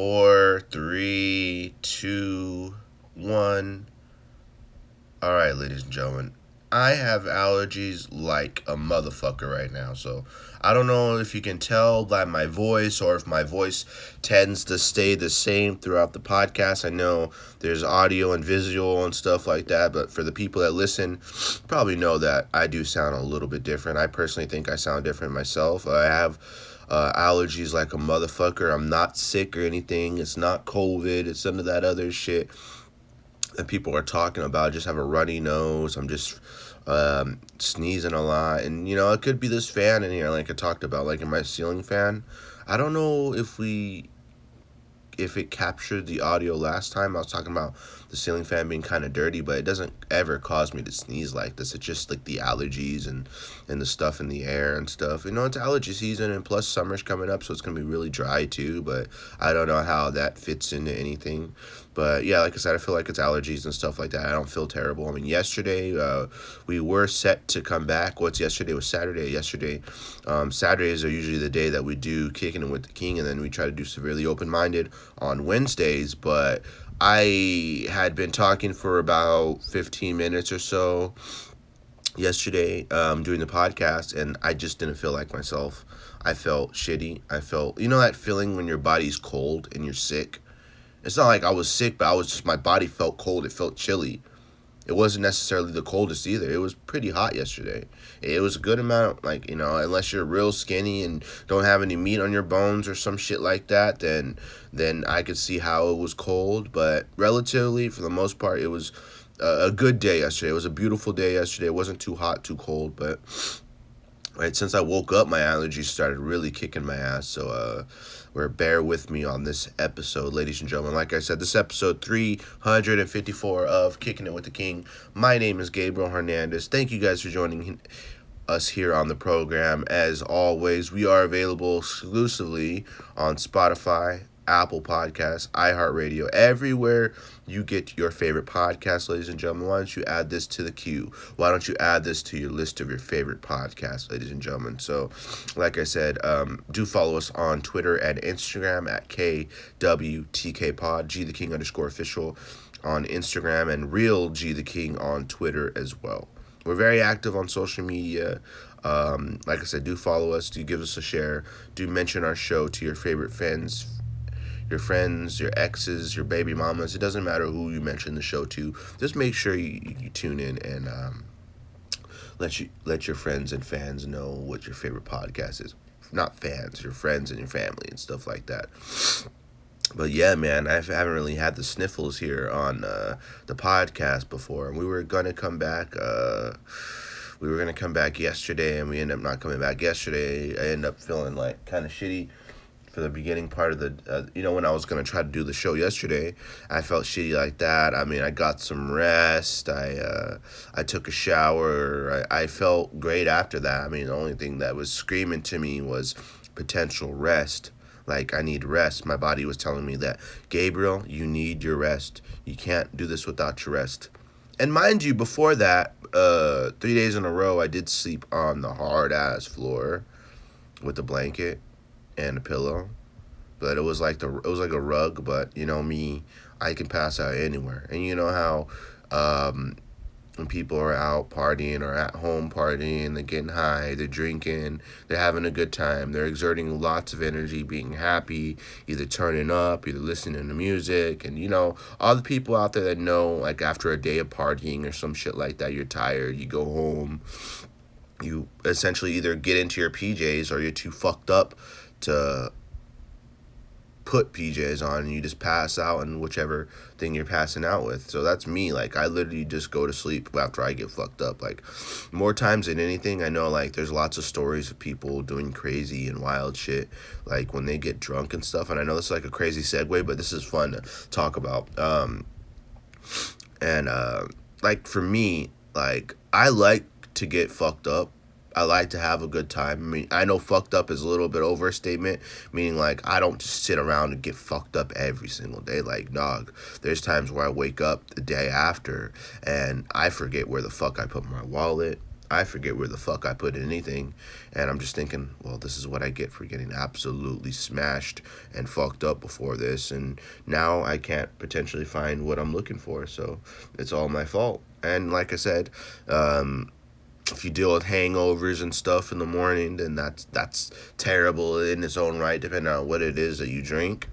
Four, three, two, one. All right, ladies and gentlemen, I have allergies like a motherfucker right now. So I don't know if you can tell by my voice or if my voice tends to stay the same throughout the podcast. I know there's audio and visual and stuff like that, but for the people that listen, probably know that I do sound a little bit different. I personally think I sound different myself. I have uh, allergies like a motherfucker. I'm not sick or anything. It's not COVID. It's some of that other shit that people are talking about. I just have a runny nose. I'm just um, sneezing a lot. And, you know, it could be this fan in here, like I talked about, like in my ceiling fan. I don't know if we if it captured the audio last time. I was talking about the ceiling fan being kind of dirty, but it doesn't ever cause me to sneeze like this. It's just like the allergies and and the stuff in the air and stuff. You know, it's allergy season, and plus summer's coming up, so it's gonna be really dry too. But I don't know how that fits into anything. But yeah, like I said, I feel like it's allergies and stuff like that. I don't feel terrible. I mean, yesterday uh, we were set to come back. What's yesterday was Saturday. Yesterday, um, Saturdays are usually the day that we do kicking it with the king, and then we try to do severely open minded on Wednesdays. But I had been talking for about fifteen minutes or so yesterday um, doing the podcast, and I just didn't feel like myself. I felt shitty. I felt, you know, that feeling when your body's cold and you're sick it's not like I was sick, but I was just my body felt cold. It felt chilly. It wasn't necessarily the coldest either. It was pretty hot yesterday. It was a good amount, like, you know, unless you're real skinny and don't have any meat on your bones or some shit like that, then then I could see how it was cold. But relatively, for the most part, it was a, a good day yesterday. It was a beautiful day yesterday. It wasn't too hot, too cold, but right since I woke up, my allergies started really kicking my ass. So, uh, where bear with me on this episode, ladies and gentlemen. Like I said, this episode 354 of Kicking It with the King. My name is Gabriel Hernandez. Thank you guys for joining us here on the program. As always, we are available exclusively on Spotify, Apple Podcasts, iHeartRadio, everywhere you get your favorite podcast, ladies and gentlemen. Why don't you add this to the queue? Why don't you add this to your list of your favorite podcasts, ladies and gentlemen? So, like I said, um, do follow us on Twitter and Instagram at KWTKPod, G the King underscore official on Instagram, and Real G the King on Twitter as well. We're very active on social media. Um, like I said, do follow us, do give us a share, do mention our show to your favorite fans, your friends, your exes, your baby mamas. It doesn't matter who you mention the show to. Just make sure you, you tune in and um, let you let your friends and fans know what your favorite podcast is. Not fans, your friends and your family and stuff like that. But yeah, man, I haven't really had the sniffles here on uh, the podcast before. We were gonna come back. Uh, we were gonna come back yesterday, and we ended up not coming back yesterday. I ended up feeling like kind of shitty for the beginning part of the uh, you know when I was gonna try to do the show yesterday I felt shitty like that. I mean I got some rest. I uh, I took a shower. I, I felt great after that. I mean the only thing that was screaming to me was potential rest. Like I need rest. My body was telling me that Gabriel you need your rest. You can't do this without your rest. And mind you before that uh three days in a row I did sleep on the hard ass floor with a blanket and a pillow. but it was like the it was like a rug. But you know me, I can pass out anywhere, and you know how. Um, when people are out partying or at home partying, they're getting high, they're drinking, they're having a good time, they're exerting lots of energy, being happy, either turning up, either listening to music, and you know, all the people out there that know, like after a day of partying or some shit like that, you're tired, you go home, you essentially either get into your PJs or you're too fucked up to put PJs on and you just pass out and whichever thing you're passing out with. So that's me. Like I literally just go to sleep after I get fucked up. Like more times than anything, I know like there's lots of stories of people doing crazy and wild shit like when they get drunk and stuff. And I know this is like a crazy segue, but this is fun to talk about. Um and uh like for me, like I like to get fucked up I like to have a good time. I mean, I know fucked up is a little bit overstatement, meaning like I don't just sit around and get fucked up every single day. Like, dog, there's times where I wake up the day after and I forget where the fuck I put my wallet. I forget where the fuck I put anything. And I'm just thinking, well, this is what I get for getting absolutely smashed and fucked up before this. And now I can't potentially find what I'm looking for. So it's all my fault. And like I said, um, if you deal with hangovers and stuff in the morning, then that's that's terrible in its own right, depending on what it is that you drink.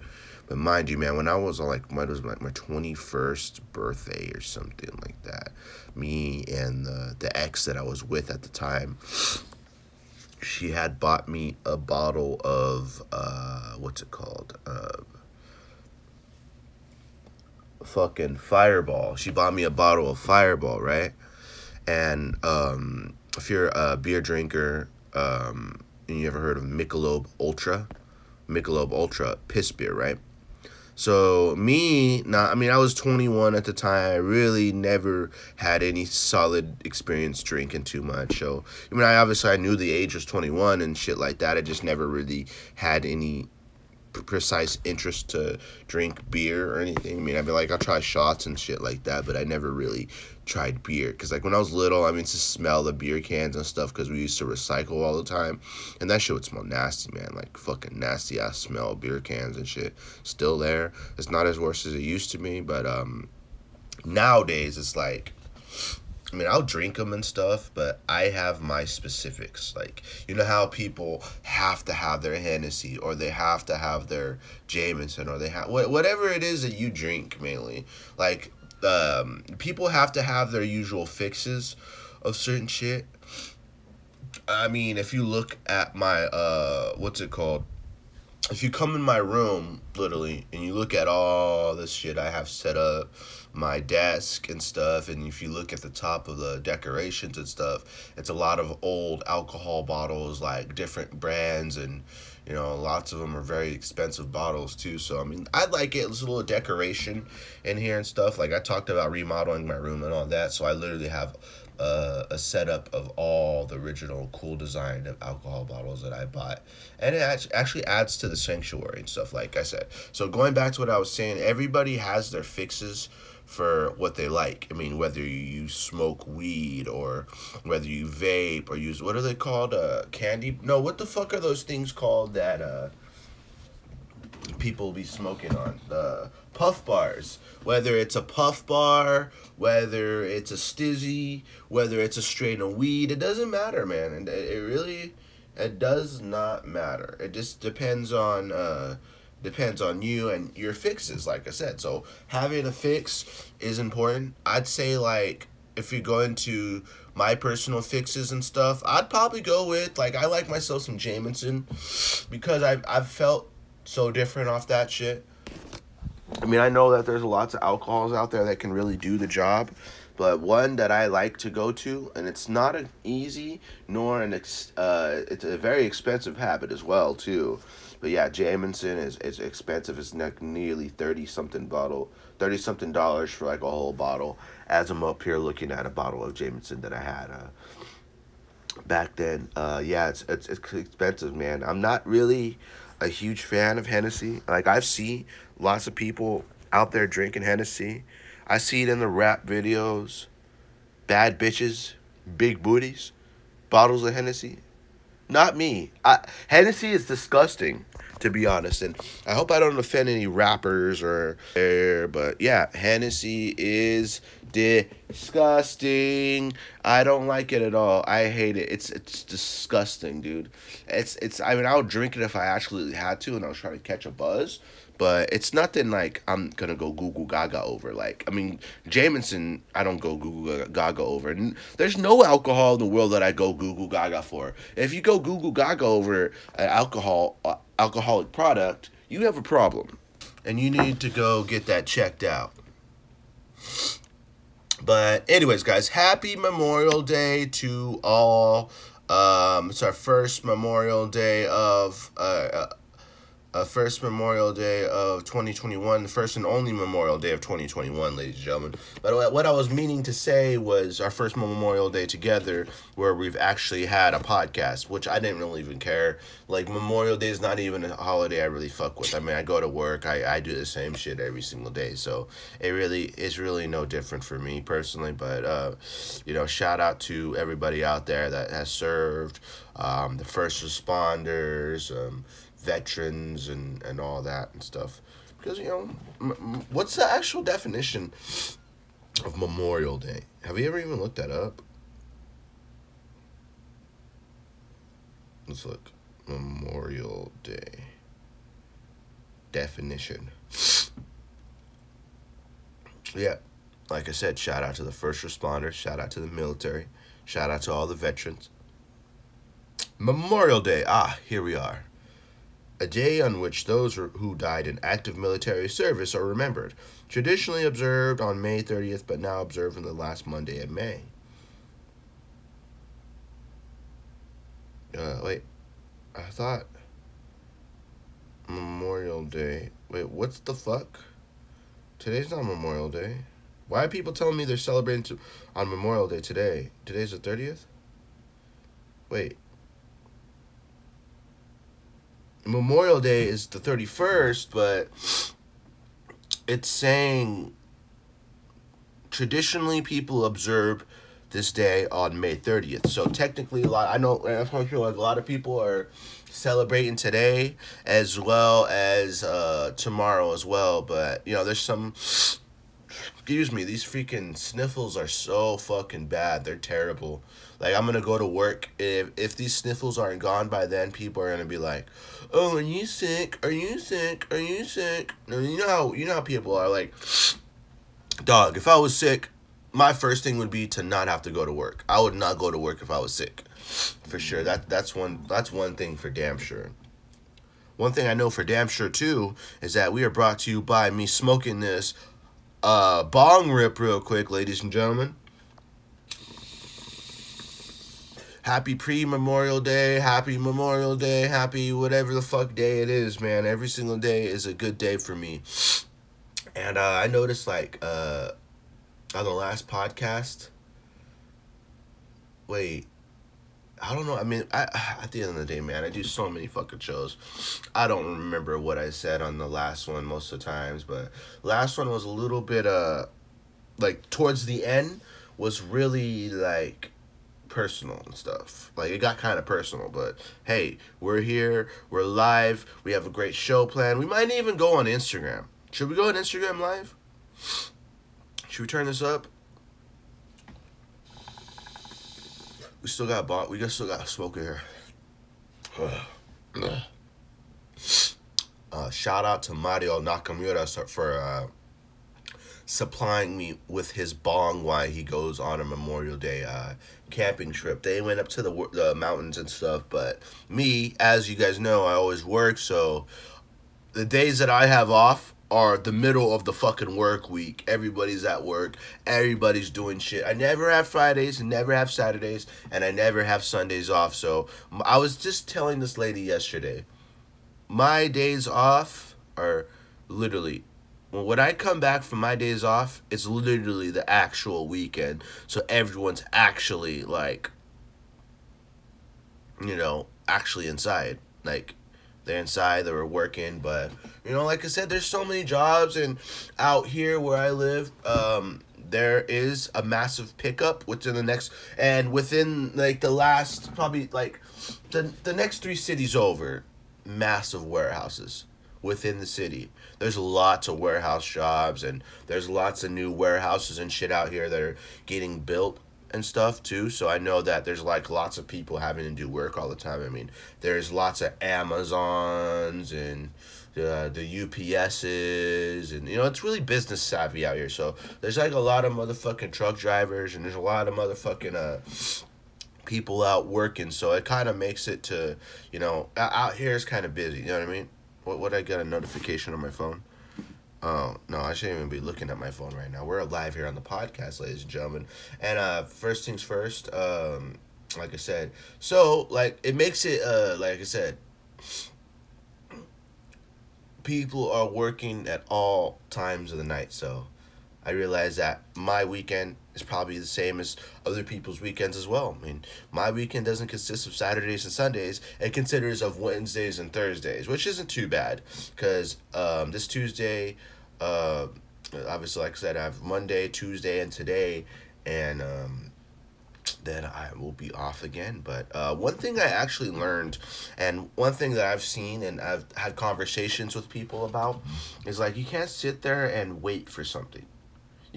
But mind you, man, when I was like, when was like my twenty first birthday or something like that, me and the the ex that I was with at the time, she had bought me a bottle of uh, what's it called? Uh, fucking Fireball. She bought me a bottle of Fireball, right? And um, if you're a beer drinker, um, and you ever heard of Michelob Ultra, Michelob Ultra piss beer, right? So me, not I mean I was 21 at the time. I really never had any solid experience drinking too much. So I mean I obviously I knew the age was 21 and shit like that. I just never really had any precise interest to drink beer or anything. I mean, I'd be like, I'll try shots and shit like that, but I never really tried beer. Because, like, when I was little, I mean, to smell the beer cans and stuff because we used to recycle all the time. And that shit would smell nasty, man. Like, fucking nasty ass smell beer cans and shit. Still there. It's not as worse as it used to be, but, um, nowadays it's like I mean, I'll drink them and stuff, but I have my specifics. Like, you know how people have to have their Hennessy or they have to have their Jameson or they have whatever it is that you drink mainly. Like, um, people have to have their usual fixes of certain shit. I mean, if you look at my uh, what's it called? If you come in my room, literally, and you look at all this shit I have set up my desk and stuff and if you look at the top of the decorations and stuff it's a lot of old alcohol bottles like different brands and you know lots of them are very expensive bottles too so i mean i like it it's a little decoration in here and stuff like i talked about remodeling my room and all that so i literally have a setup of all the original cool design of alcohol bottles that I bought. And it actually adds to the sanctuary and stuff, like I said. So, going back to what I was saying, everybody has their fixes for what they like. I mean, whether you smoke weed or whether you vape or use what are they called? Uh, candy? No, what the fuck are those things called that uh people be smoking on? The puff bars. Whether it's a puff bar, whether it's a stizzy, whether it's a strain of weed, it doesn't matter, man. And it really, it does not matter. It just depends on. Uh, depends on you and your fixes like i said. So having a fix is important. I'd say like if you go into my personal fixes and stuff i'd probably go with like i like myself some Jameson because i've, I've felt so different off that shit. I mean i know that there's lots of alcohols out there that can really do the job but one that I like to go to, and it's not an easy nor an ex- uh, it's a very expensive habit as well too. But yeah, Jameson is, is expensive. It's like nearly thirty something bottle, thirty something dollars for like a whole bottle. As I'm up here looking at a bottle of Jameson that I had uh, back then. Uh, yeah, it's, it's it's expensive, man. I'm not really a huge fan of Hennessy. Like I've seen lots of people out there drinking Hennessy. I see it in the rap videos. Bad bitches, big booties, bottles of Hennessy. Not me. I, Hennessy is disgusting, to be honest. And I hope I don't offend any rappers or there, but yeah, Hennessy is disgusting. I don't like it at all. I hate it. It's it's disgusting, dude. It's it's. I mean, I would drink it if I actually had to, and I was trying to catch a buzz but it's nothing like I'm gonna go Google Gaga over. Like I mean, Jameson, I don't go Google Gaga over. And there's no alcohol in the world that I go Google Gaga for. If you go Google Gaga over an alcohol uh, alcoholic product, you have a problem, and you need to go get that checked out. But anyways, guys, happy Memorial Day to all. Um, it's our first Memorial Day of uh, uh first Memorial Day of 2021, the first and only Memorial Day of 2021, ladies and gentlemen. But what I was meaning to say was our first Memorial Day together, where we've actually had a podcast, which I didn't really even care. Like Memorial Day is not even a holiday I really fuck with. I mean, I go to work, I, I do the same shit every single day, so it really is really no different for me personally. But uh, you know, shout out to everybody out there that has served, um, the first responders. Um, veterans and, and all that and stuff. Because, you know, m- what's the actual definition of Memorial Day? Have you ever even looked that up? Let's look. Memorial Day. Definition. Yeah, like I said, shout out to the first responders, shout out to the military, shout out to all the veterans. Memorial Day. Ah, here we are a day on which those who died in active military service are remembered, traditionally observed on May 30th, but now observed on the last Monday in May. Uh, wait, I thought Memorial Day. Wait, what's the fuck? Today's not Memorial Day. Why are people telling me they're celebrating to, on Memorial Day today? Today's the 30th? Wait, Memorial Day is the 31st, but it's saying traditionally people observe this day on May 30th. So technically, a lot I know I'm feel like a lot of people are celebrating today as well as uh, tomorrow as well. But you know, there's some. Excuse me, these freaking sniffles are so fucking bad. They're terrible. Like I'm gonna go to work. If if these sniffles aren't gone by then, people are gonna be like, "Oh, are you sick? Are you sick? Are you sick?" No, you know how you know how people are like, dog. If I was sick, my first thing would be to not have to go to work. I would not go to work if I was sick, for sure. That that's one that's one thing for damn sure. One thing I know for damn sure too is that we are brought to you by me smoking this uh bong rip real quick, ladies and gentlemen. Happy pre Memorial Day, happy Memorial Day, happy whatever the fuck day it is, man. Every single day is a good day for me. And uh, I noticed, like, uh, on the last podcast, wait, I don't know. I mean, I at the end of the day, man, I do so many fucking shows. I don't remember what I said on the last one most of the times, but last one was a little bit uh like towards the end was really like personal and stuff. Like it got kind of personal, but hey, we're here, we're live, we have a great show plan. We might even go on Instagram. Should we go on Instagram live? Should we turn this up? We still got bought. We just still got smoke here. uh, shout out to Mario Nakamura for uh, supplying me with his bong while he goes on a Memorial Day uh, camping trip. They went up to the, the mountains and stuff, but me, as you guys know, I always work, so the days that I have off are the middle of the fucking work week. Everybody's at work. Everybody's doing shit. I never have Fridays, never have Saturdays, and I never have Sundays off. So I was just telling this lady yesterday, my days off are literally when I come back from my days off, it's literally the actual weekend. So everyone's actually like, you know, actually inside. Like, they're inside, they were working, but you know, like I said, there's so many jobs, and out here where I live, um, there is a massive pickup within the next and within like the last probably like the the next three cities over, massive warehouses within the city. There's lots of warehouse jobs and there's lots of new warehouses and shit out here that are getting built and stuff too. So I know that there's like lots of people having to do work all the time. I mean, there's lots of Amazons and uh, the UPSs and you know it's really business savvy out here. So there's like a lot of motherfucking truck drivers and there's a lot of motherfucking uh people out working. So it kind of makes it to you know out here is kind of busy. You know what I mean? What would I get a notification on my phone? Oh no, I shouldn't even be looking at my phone right now. We're live here on the podcast, ladies and gentlemen. And uh, first things first, um, like I said, so like it makes it uh, like I said, people are working at all times of the night. So I realize that my weekend is probably the same as other people's weekends as well. I mean, my weekend doesn't consist of Saturdays and Sundays. It considers of Wednesdays and Thursdays, which isn't too bad because um, this Tuesday, uh, obviously, like I said, I have Monday, Tuesday, and today, and um, then I will be off again. But uh, one thing I actually learned, and one thing that I've seen and I've had conversations with people about, is like you can't sit there and wait for something.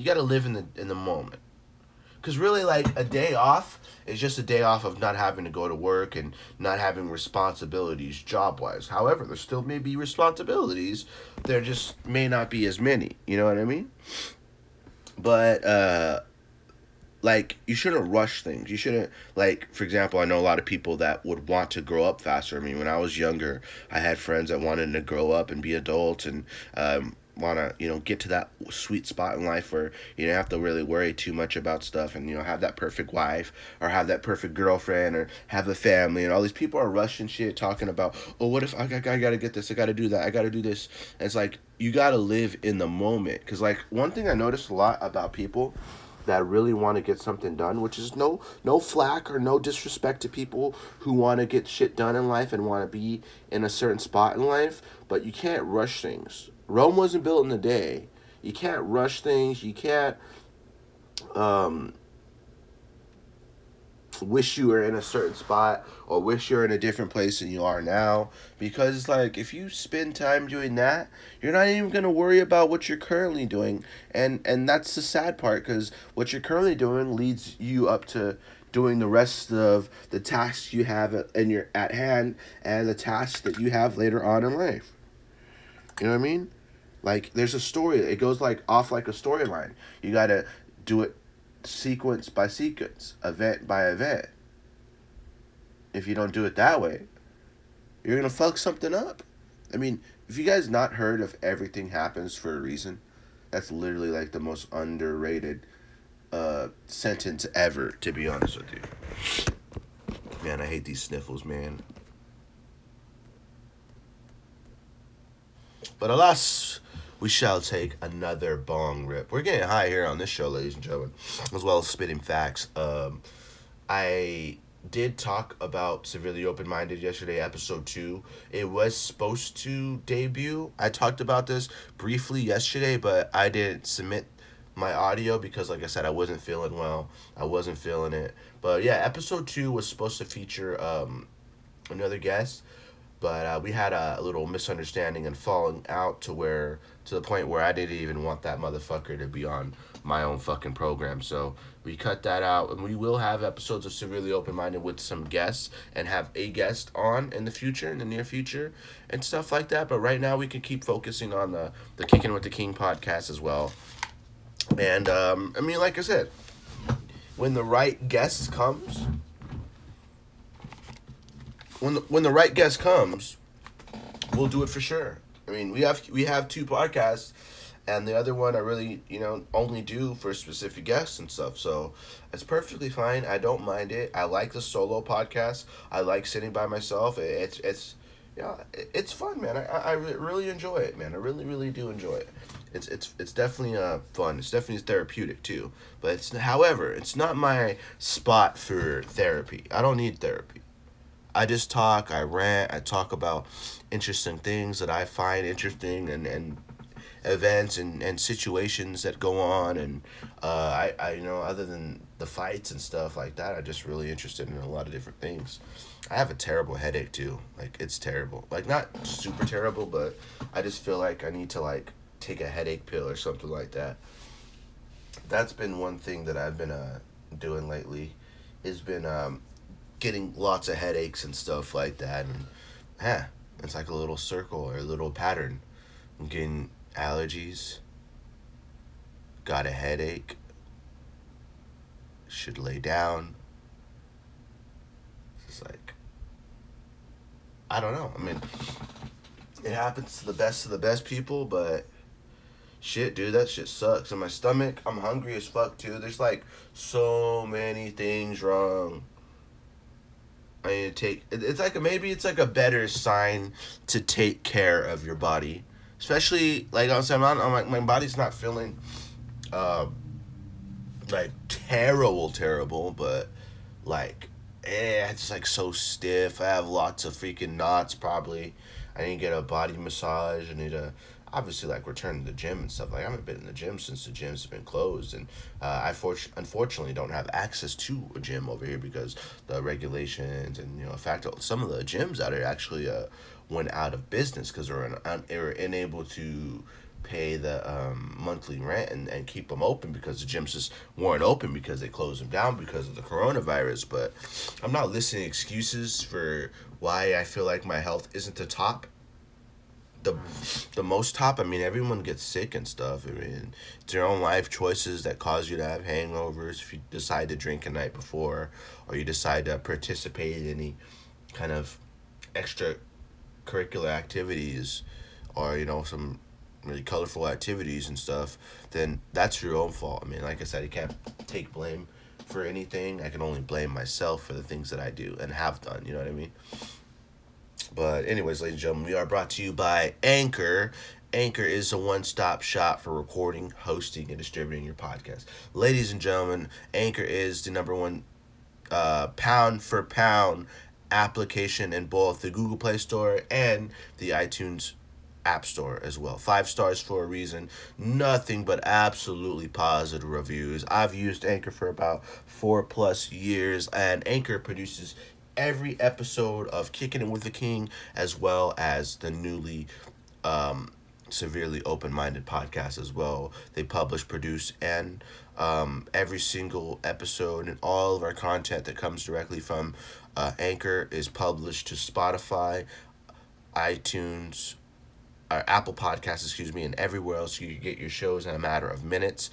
You got to live in the in the moment. Cuz really like a day off is just a day off of not having to go to work and not having responsibilities job-wise. However, there still may be responsibilities. There just may not be as many, you know what I mean? But uh like you shouldn't rush things. You shouldn't like for example, I know a lot of people that would want to grow up faster. I mean, when I was younger, I had friends that wanted to grow up and be adults and um want to you know get to that sweet spot in life where you don't have to really worry too much about stuff and you know have that perfect wife or have that perfect girlfriend or have a family and all these people are rushing shit talking about oh what if i, I, I gotta get this i gotta do that i gotta do this and it's like you gotta live in the moment because like one thing i noticed a lot about people that really want to get something done, which is no no flack or no disrespect to people who want to get shit done in life and want to be in a certain spot in life, but you can't rush things. Rome wasn't built in a day. You can't rush things. You can't um, wish you were in a certain spot or wish you're in a different place than you are now. Because, like, if you spend time doing that, you're not even going to worry about what you're currently doing. And, and that's the sad part because what you're currently doing leads you up to doing the rest of the tasks you have in your at hand and the tasks that you have later on in life. You know what I mean? Like there's a story. It goes like off like a storyline. You gotta do it sequence by sequence, event by event. If you don't do it that way, you're gonna fuck something up. I mean, if you guys not heard of everything happens for a reason, that's literally like the most underrated uh, sentence ever. To be honest with you, man, I hate these sniffles, man. But alas, we shall take another bong rip. We're getting high here on this show, ladies and gentlemen, as well as spitting facts. Um, I did talk about severely open minded yesterday, episode two. It was supposed to debut. I talked about this briefly yesterday, but I didn't submit my audio because, like I said, I wasn't feeling well. I wasn't feeling it. But yeah, episode two was supposed to feature um, another guest but uh, we had a little misunderstanding and falling out to where to the point where I didn't even want that motherfucker to be on my own fucking program. So we cut that out, and we will have episodes of Severely Open Minded with some guests and have a guest on in the future, in the near future, and stuff like that. But right now, we can keep focusing on the the Kicking with the King podcast as well. And um, I mean, like I said, when the right guest comes, when the, when the right guest comes, we'll do it for sure. I mean, we have we have two podcasts, and the other one I really you know only do for specific guests and stuff. So it's perfectly fine. I don't mind it. I like the solo podcast. I like sitting by myself. It's it's yeah, it's fun, man. I I really enjoy it, man. I really really do enjoy it. It's it's it's definitely uh fun. It's definitely therapeutic too. But it's however, it's not my spot for therapy. I don't need therapy. I just talk, I rant, I talk about interesting things that I find interesting and and events and, and situations that go on and uh, I, I you know other than the fights and stuff like that i'm just really interested in a lot of different things. I have a terrible headache too like it's terrible. Like not super terrible but i just feel like i need to like take a headache pill or something like that. That's been one thing that i've been uh, doing lately has been um, getting lots of headaches and stuff like that and yeah it's like a little circle or a little pattern i'm getting allergies, got a headache, should lay down. It's like, I don't know. I mean, it happens to the best of the best people, but shit, dude, that shit sucks. In my stomach, I'm hungry as fuck, too. There's like so many things wrong. I need to take. It's like maybe it's like a better sign to take care of your body especially like I'm saying, I'm, I'm like my body's not feeling, uh, like terrible, terrible, but like, eh, it's like so stiff. I have lots of freaking knots. Probably, I need to get a body massage. I need to obviously like return to the gym and stuff. Like I haven't been in the gym since the gyms have been closed, and uh, I for- unfortunately don't have access to a gym over here because the regulations and you know, in fact, some of the gyms out here actually uh went out of business because they were, un- they were unable to pay the um, monthly rent and, and keep them open because the gyms just weren't open because they closed them down because of the coronavirus. But I'm not listening excuses for why I feel like my health isn't the top. The, the most top, I mean, everyone gets sick and stuff. I mean, it's your own life choices that cause you to have hangovers if you decide to drink a night before or you decide to participate in any kind of extra curricular activities or you know some really colorful activities and stuff then that's your own fault. I mean like i said you can't take blame for anything. I can only blame myself for the things that i do and have done. You know what i mean but anyways ladies and gentlemen we are brought to you by anchor Anchor is a one stop shop for recording, hosting, and distributing your podcast. Ladies and gentlemen, Anchor is the number one uh, pound for pound application in both the Google Play Store and the iTunes App Store as well. Five stars for a reason. Nothing but absolutely positive reviews. I've used Anchor for about four plus years, and Anchor produces every episode of Kicking It with the King as well as the newly um, severely open minded podcast as well. They publish, produce, and um, every single episode and all of our content that comes directly from uh, Anchor is published to Spotify, iTunes, or Apple Podcasts, excuse me, and everywhere else you get your shows in a matter of minutes.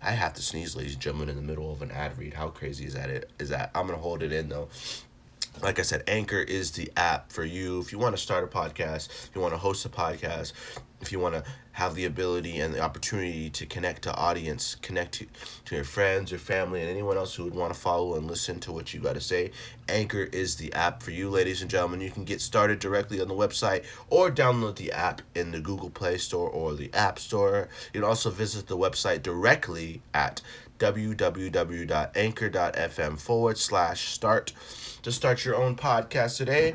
I have to sneeze, ladies and gentlemen, in the middle of an ad read. How crazy is that? It is that I'm gonna hold it in though like I said, Anchor is the app for you. If you want to start a podcast, if you want to host a podcast, if you want to have the ability and the opportunity to connect to audience, connect to, to your friends, your family, and anyone else who would want to follow and listen to what you got to say, Anchor is the app for you, ladies and gentlemen. You can get started directly on the website or download the app in the Google Play Store or the App Store. You can also visit the website directly at www.anchor.fm forward slash start to start your own podcast today.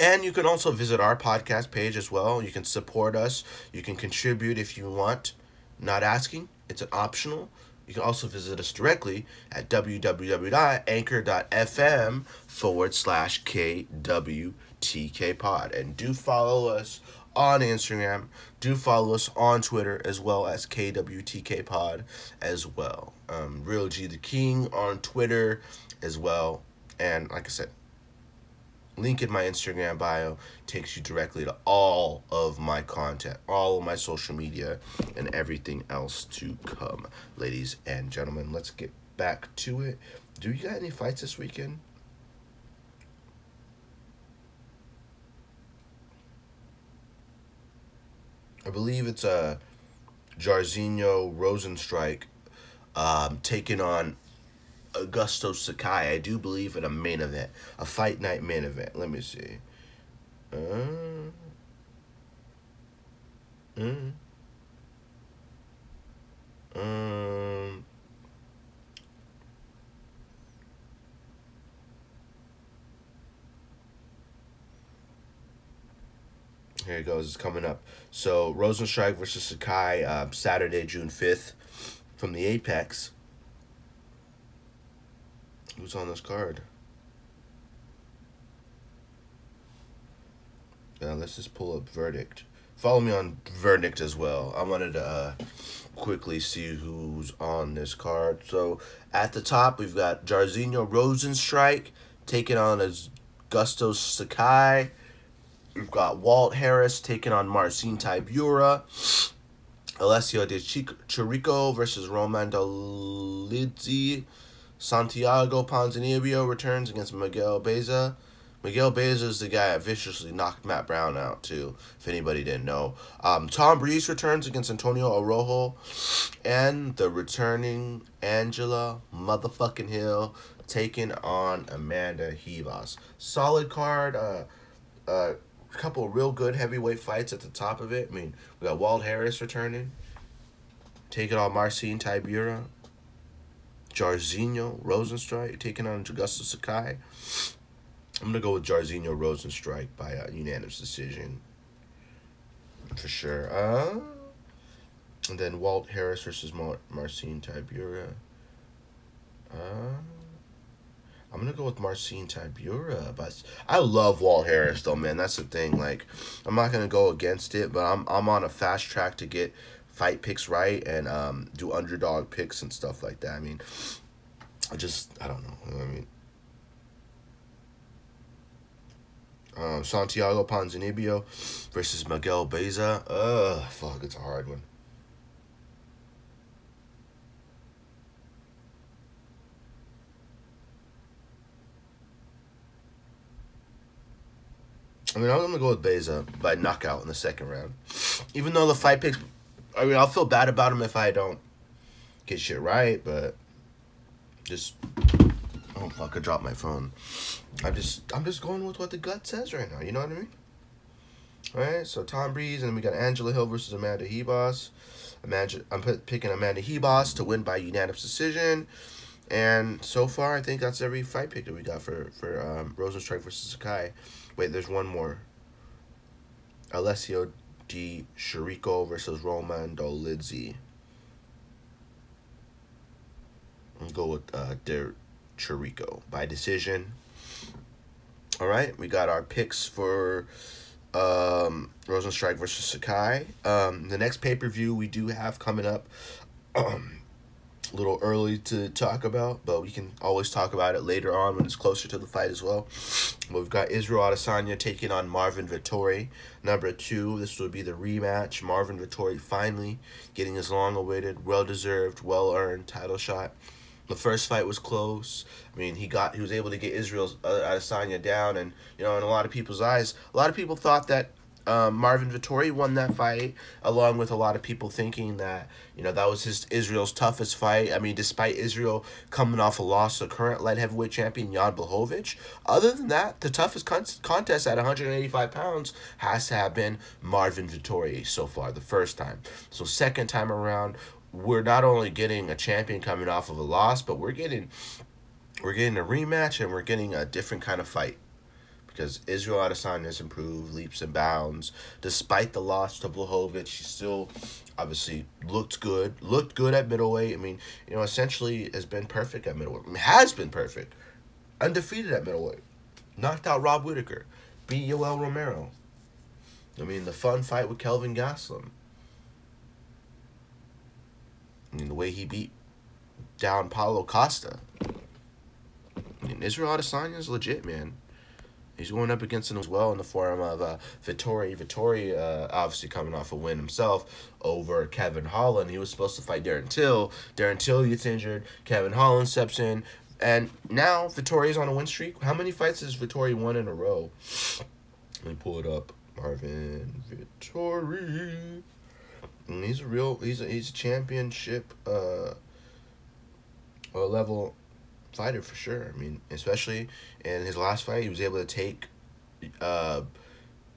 And you can also visit our podcast page as well. You can support us. You can contribute if you want. Not asking, it's an optional. You can also visit us directly at www.anchor.fm forward slash KWTK pod. And do follow us on Instagram. Do follow us on Twitter as well as KWTK pod as well. Um, Real G the King on Twitter as well. And like I said, link in my Instagram bio takes you directly to all of my content, all of my social media, and everything else to come. Ladies and gentlemen, let's get back to it. Do you got any fights this weekend? I believe it's a uh, Jairzinho Rozenstruik um, taking on Augusto Sakai, I do believe, in a main event, a fight night main event. Let me see. Uh, mm, um, Here it goes. It's coming up. So Rozenstruik versus Sakai, uh, Saturday, June fifth, from the Apex. Who's on this card? Yeah, let's just pull up verdict. Follow me on verdict as well. I wanted to uh, quickly see who's on this card. So at the top we've got Jairzinho Rozenstruik taking on as Gusto Sakai. We've got Walt Harris taking on Marcin Tybura. Alessio Di Chirico versus Roman Dolidze. Santiago Ponzinibbio returns against Miguel Baeza. Miguel Baeza is the guy that viciously knocked Matt Brown out, too, if anybody didn't know. Um, Tom Breeze returns against Antonio Araujo. And the returning Angela motherfucking Hill taking on Amanda Ribas. Solid card. Uh, uh, a couple real good heavyweight fights at the top of it. I mean, we got Walt Harris returning. Taking on Marcin Tybura. Jairzinho Rozenstruik taking on Augusto Sakai. I'm going to go with Jairzinho Rozenstruik by a unanimous decision. For sure. Uh, and then Walt Harris versus Mar- Marcin Tybura. Uh, I'm gonna go with Marcin Tybura, but I love Walt Harris though, man. That's the thing. Like, I'm not gonna go against it, but I'm I'm on a fast track to get fight picks right and um, do underdog picks and stuff like that. I mean, I just I don't know. I mean, uh, Santiago Ponzinibbio versus Miguel Baeza. Ugh, fuck, it's a hard one. I mean, I'm gonna go with Baeza by knockout in the second round. Even though the fight picks, I mean, I'll feel bad about him if I don't get shit right, but just oh fuck, I dropped my phone. I'm just I'm just going with what the gut says right now. You know what I mean? All right. So Tom Breeze, and then we got Angela Hill versus Amanda Ribas. Imagine I'm picking Amanda Ribas to win by unanimous decision. And so far, I think that's every fight pick that we got for for um, Rozenstruik versus Sakai. Wait, there's one more. Alessio Di Chirico versus Roman Dolidze. I'll go with uh, Di Chirico by decision. All right, we got our picks for um, Rozenstruik versus Sakai. Um, the next pay per view we do have coming up. Um, a little early to talk about, but we can always talk about it later on when it's closer to the fight as well. We've got Israel Adesanya taking on Marvin Vettori. Number two, this would be the rematch. Marvin Vettori finally getting his long-awaited, well-deserved, well-earned title shot. The first fight was close. I mean, he got he was able to get Israel uh, Adesanya down, and you know, in a lot of people's eyes, a lot of people thought that um, Marvin Vettori won that fight, along with a lot of people thinking that you know that was his Israel's toughest fight. I mean, despite Israel coming off a loss to current light heavyweight champion Jan Blachowicz, other than that, the toughest con- contest at 185 pounds has to have been Marvin Vettori so far, the first time. So second time around, we're not only getting a champion coming off of a loss, but we're getting we're getting a rematch and we're getting a different kind of fight because Israel Adesanya has improved leaps and bounds. Despite the loss to Blachowicz, she still obviously looked good. Looked good at middleweight. I mean, you know, essentially has been perfect at middleweight. I mean, has been perfect. Undefeated at middleweight. Knocked out Rob Whittaker. Beat Yoel Romero. I mean, the fun fight with Kelvin Gastelum. I mean, the way he beat down Paulo Costa. I mean, Israel Adesanya is legit, man. He's going up against him as well in the form of uh, Vettori. Vettori, uh, obviously coming off a win himself over Kevin Holland. He was supposed to fight Darren Till. Darren Till gets injured. Kevin Holland steps in. And now Vettori is on a win streak. How many fights has Vettori won in a row? Let me pull it up. Marvin Vettori. And he's a real, he's a, he's a championship uh, level fighter for sure. I mean, especially in his last fight, he was able to take uh,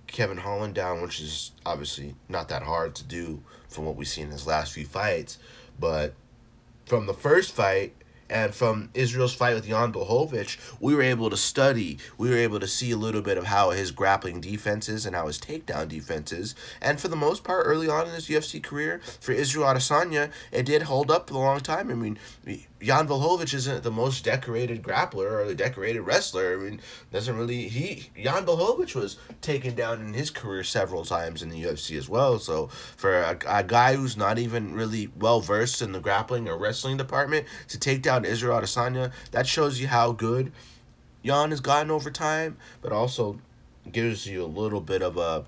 Kevin Holland down, which is obviously not that hard to do from what we see in his last few fights. But from the first fight, And from Israel's fight with Jan Blachowicz, we were able to study, we were able to see a little bit of how his grappling defense is and how his takedown defense is. And for the most part, early on in his UFC career, for Israel Adesanya, it did hold up for a long time. I mean, Jan Blachowicz isn't the most decorated grappler or the decorated wrestler. I mean, doesn't really he Jan Blachowicz was taken down in his career several times in the UFC as well. So for a, a guy who's not even really well versed in the grappling or wrestling department to take down Israel Adesanya, that shows you how good Jan has gotten over time, but also gives you a little bit of a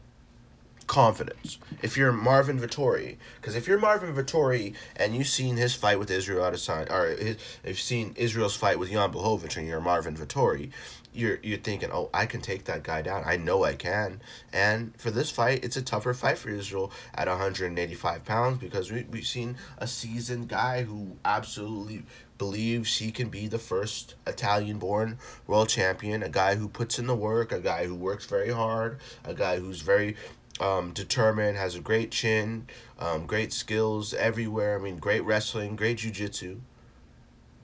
confidence. If you're Marvin Vettori, because if you're Marvin Vettori and you've seen his fight with Israel Adesanya, or his, if you've seen Israel's fight with Jan Blachowicz and you're Marvin Vettori, you're you're thinking, oh, I can take that guy down. I know I can. And for this fight, it's a tougher fight for Israel at 185 pounds because we we've seen a seasoned guy who absolutely believes he can be the first Italian born world champion, a guy who puts in the work, a guy who works very hard, a guy who's very um, determined, has a great chin, um, great skills everywhere. I mean, great wrestling, great jujitsu,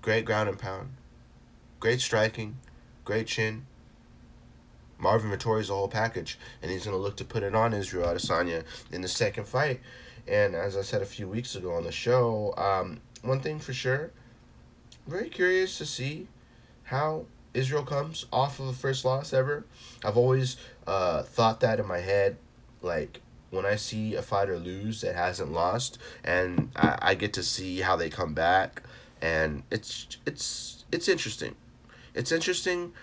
great ground and pound, great striking, great chin. Marvin Vettori's a whole package, and he's going to look to put it on Israel Adesanya in the second fight. And as I said a few weeks ago on the show, um, one thing for sure, very curious to see how Israel comes off of the first loss ever. I've always uh, thought that in my head like when I see a fighter lose that hasn't lost, and I, I get to see how they come back, and it's it's it's interesting. It's interesting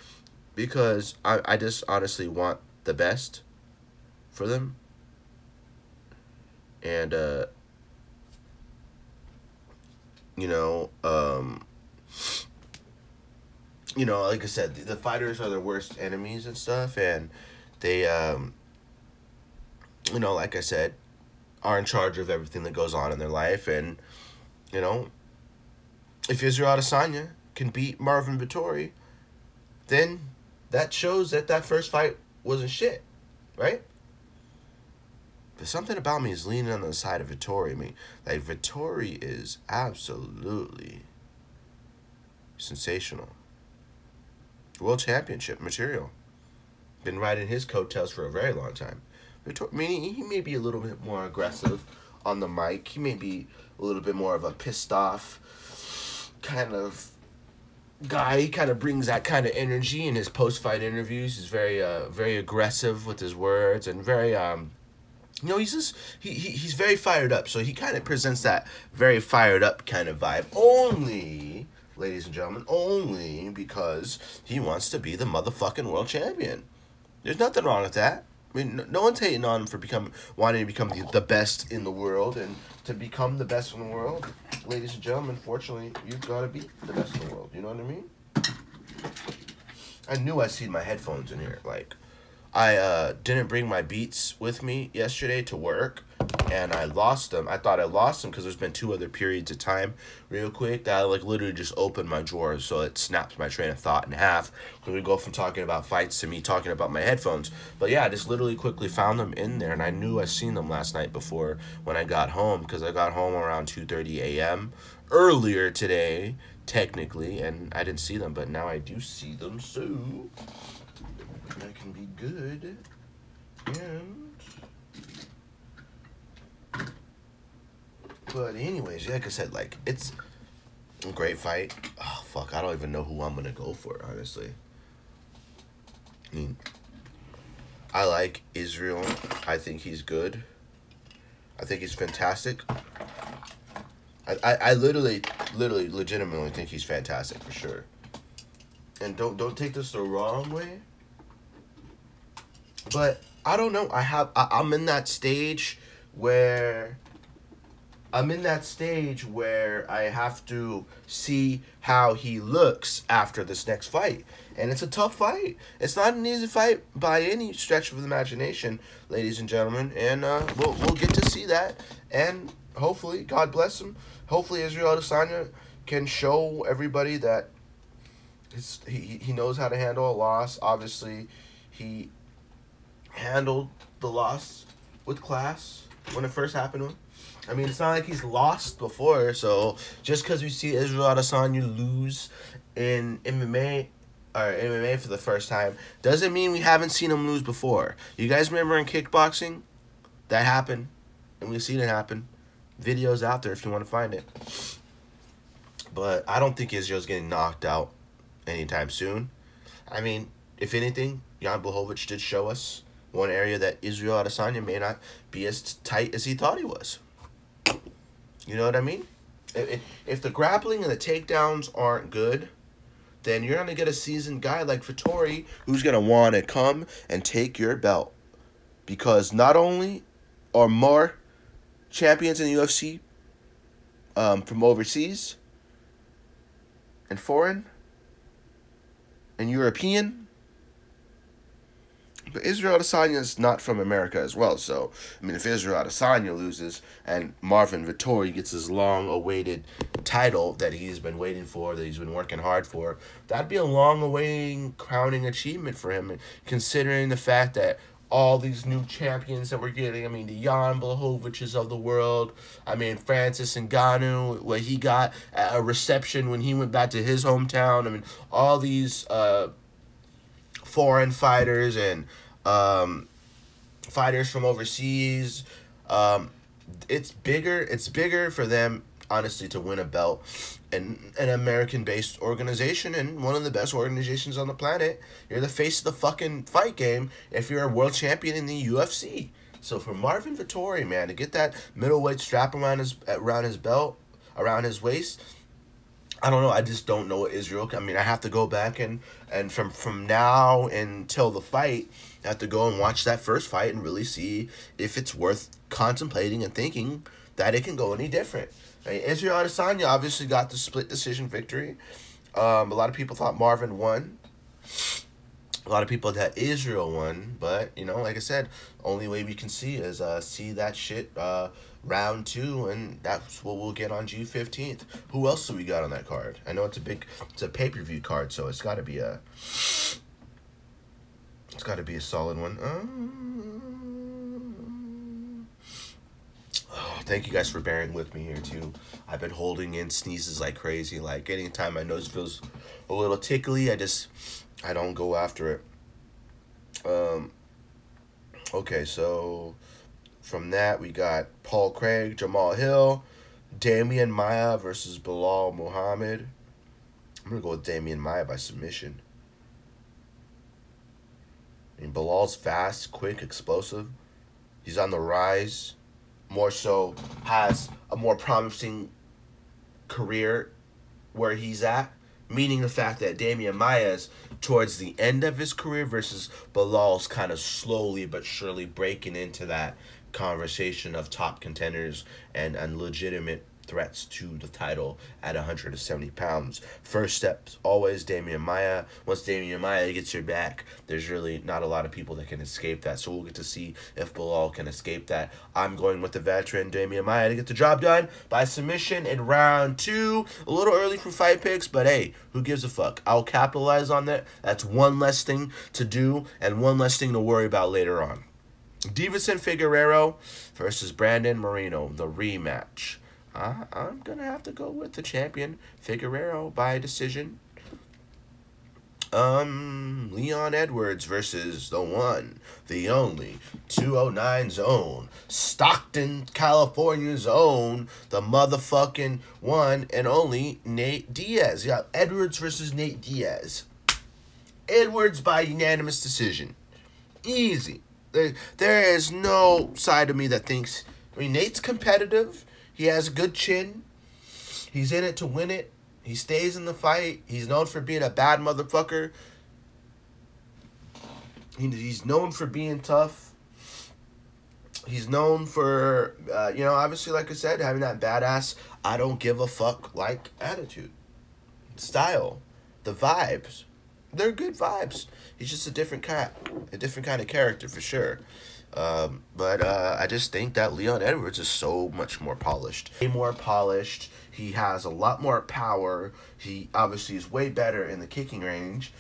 because I, I just honestly want the best for them. And uh you know, um you know, like I said, the, the fighters are their worst enemies and stuff and they um you know, like I said, are in charge of everything that goes on in their life. And, you know, if Israel Adesanya can beat Marvin Vettori, then that shows that that first fight wasn't shit, right? But something about me is leaning on the side of Vettori. I mean, like, Vettori is absolutely sensational. World Championship material. Been riding his coattails for a very long time meaning he may be a little bit more aggressive on the mic. He may be a little bit more of a pissed off kind of guy. He kind of brings that kind of energy in his post fight interviews. He's very uh very aggressive with his words and very um you know he's just he, he he's very fired up. So he kind of presents that very fired up kind of vibe. Only ladies and gentlemen, only because he wants to be the motherfucking world champion. There's nothing wrong with that. I mean, no one's hating on him for becoming wanting to become the, the best in the world, and to become the best in the world, ladies and gentlemen. Fortunately, you've got to be the best in the world. You know what I mean? I knew I seen my headphones in here. Like, I uh, didn't bring my Beats with me yesterday to work, and I lost them. I thought I lost them because there's been two other periods of time, real quick, that I like literally just opened my drawers, so it snaps my train of thought in half. Because we go from talking about fights to me talking about my headphones. But yeah, I just literally quickly found them in there, and I knew I seen them last night before when I got home, because I got home around two thirty a.m. earlier today, technically, and I didn't see them, but now I do see them, so that can be good. And but anyways, like I said, like it's a great fight. Oh fuck, I don't even know who I'm gonna go for, honestly. I mean I like Israel. I think he's good. I think he's fantastic. I, I, I literally literally legitimately think he's fantastic for sure. And don't don't take this the wrong way. But I don't know. I have I, I'm in that stage where I'm in that stage where I have to see how he looks after this next fight. And it's a tough fight. It's not an easy fight by any stretch of the imagination, ladies and gentlemen. And uh, we'll, we'll get to see that. And hopefully, God bless him, hopefully Israel Adesanya can show everybody that he, he knows how to handle a loss. Obviously, he handled the loss with class when it first happened to him I mean, it's not like he's lost before. So just because we see Israel Adesanya lose in MMA or MMA for the first time doesn't mean we haven't seen him lose before. You guys remember in kickboxing that happened, and we've seen it happen. Videos out there if you want to find it. But I don't think Israel's getting knocked out anytime soon. I mean, if anything, Jan Blachowicz did show us one area that Israel Adesanya may not be as tight as he thought he was. You know what I mean? If, if the grappling and the takedowns aren't good, then you're gonna get a seasoned guy like Vettori who's gonna want to come and take your belt, because not only are more champions in the UFC um, from overseas and foreign and European but Israel Adesanya is not from America as well. So, I mean, if Israel Adesanya loses and Marvin Vettori gets his long-awaited title that he's been waiting for, that he's been working hard for, that'd be a long-awaiting crowning achievement for him, considering the fact that all these new champions that we're getting. I mean, the Jan Blachowicz of the world. I mean, Francis Ngannou, what he got a reception when he went back to his hometown. I mean, all these uh, foreign fighters and um, fighters from overseas. Um, it's bigger. It's bigger for them, honestly, to win a belt in an American-based organization and one of the best organizations on the planet. You're the face of the fucking fight game if you're a world champion in the UFC. So for Marvin Vettori, man, to get that middleweight strap around his around his belt, around his waist, I don't know. I just don't know what Israel. I mean, I have to go back and and from from now until the fight, I have to go and watch that first fight and really see if it's worth contemplating and thinking that it can go any different. Mean, Israel Adesanya obviously got the split decision victory. Um, a lot of people thought Marvin won. A lot of people that Israel won, but you know, like I said, only way we can see is uh, see that shit uh, round two, and that's what we'll get on June fifteenth. Who else do we got on that card? I know it's a big, it's a pay per view card, so it's got to be a, it's got to be a solid one. Um, oh, thank you guys for bearing with me here too. I've been holding in sneezes like crazy. Like anytime my nose feels a little tickly, I just, I don't go after it. Um. Okay, so from that, we got Paul Craig, Jamal Hill, Demian Maia versus Belal Muhammad. I'm going to go with Demian Maia by submission. I mean, Belal's fast, quick, explosive. He's on the rise. More so, has a more promising career where he's at. Meaning the fact that Demian Maia's towards the end of his career versus Belal's kind of slowly but surely breaking into that conversation of top contenders and, and legitimate threats to the title at 170 pounds. First steps always Demian Maia. Once Demian Maia gets your back, there's really not a lot of people that can escape that. So we'll get to see if Belal can escape that. I'm going with the veteran Demian Maia to get the job done by submission in round two. A little early for fight picks, but hey, who gives a fuck? I'll capitalize on that. That's one less thing to do and one less thing to worry about later on. Deiveson Figueroa versus Brandon Moreno, the rematch. Uh, I'm going to have to go with the champion, Figueroa, by decision. Um, Leon Edwards versus the one, the only, 209 zone, Stockton, California's own, the motherfucking one and only Nate Diaz. Yeah, Edwards versus Nate Diaz. Edwards by unanimous decision. Easy. There, there is no side of me that thinks. I mean, Nate's competitive. He has a good chin. He's in it to win it. He stays in the fight. He's known for being a bad motherfucker. He, he's known for being tough. He's known for, uh, you know, obviously, like I said, having that badass, I don't give a fuck like attitude, style, the vibes. They're good vibes. He's just a different kind, a different kind of character for sure. Um, but uh, I just think that Leon Edwards is so much more polished. Way more polished. He has a lot more power. He obviously is way better in the kicking range.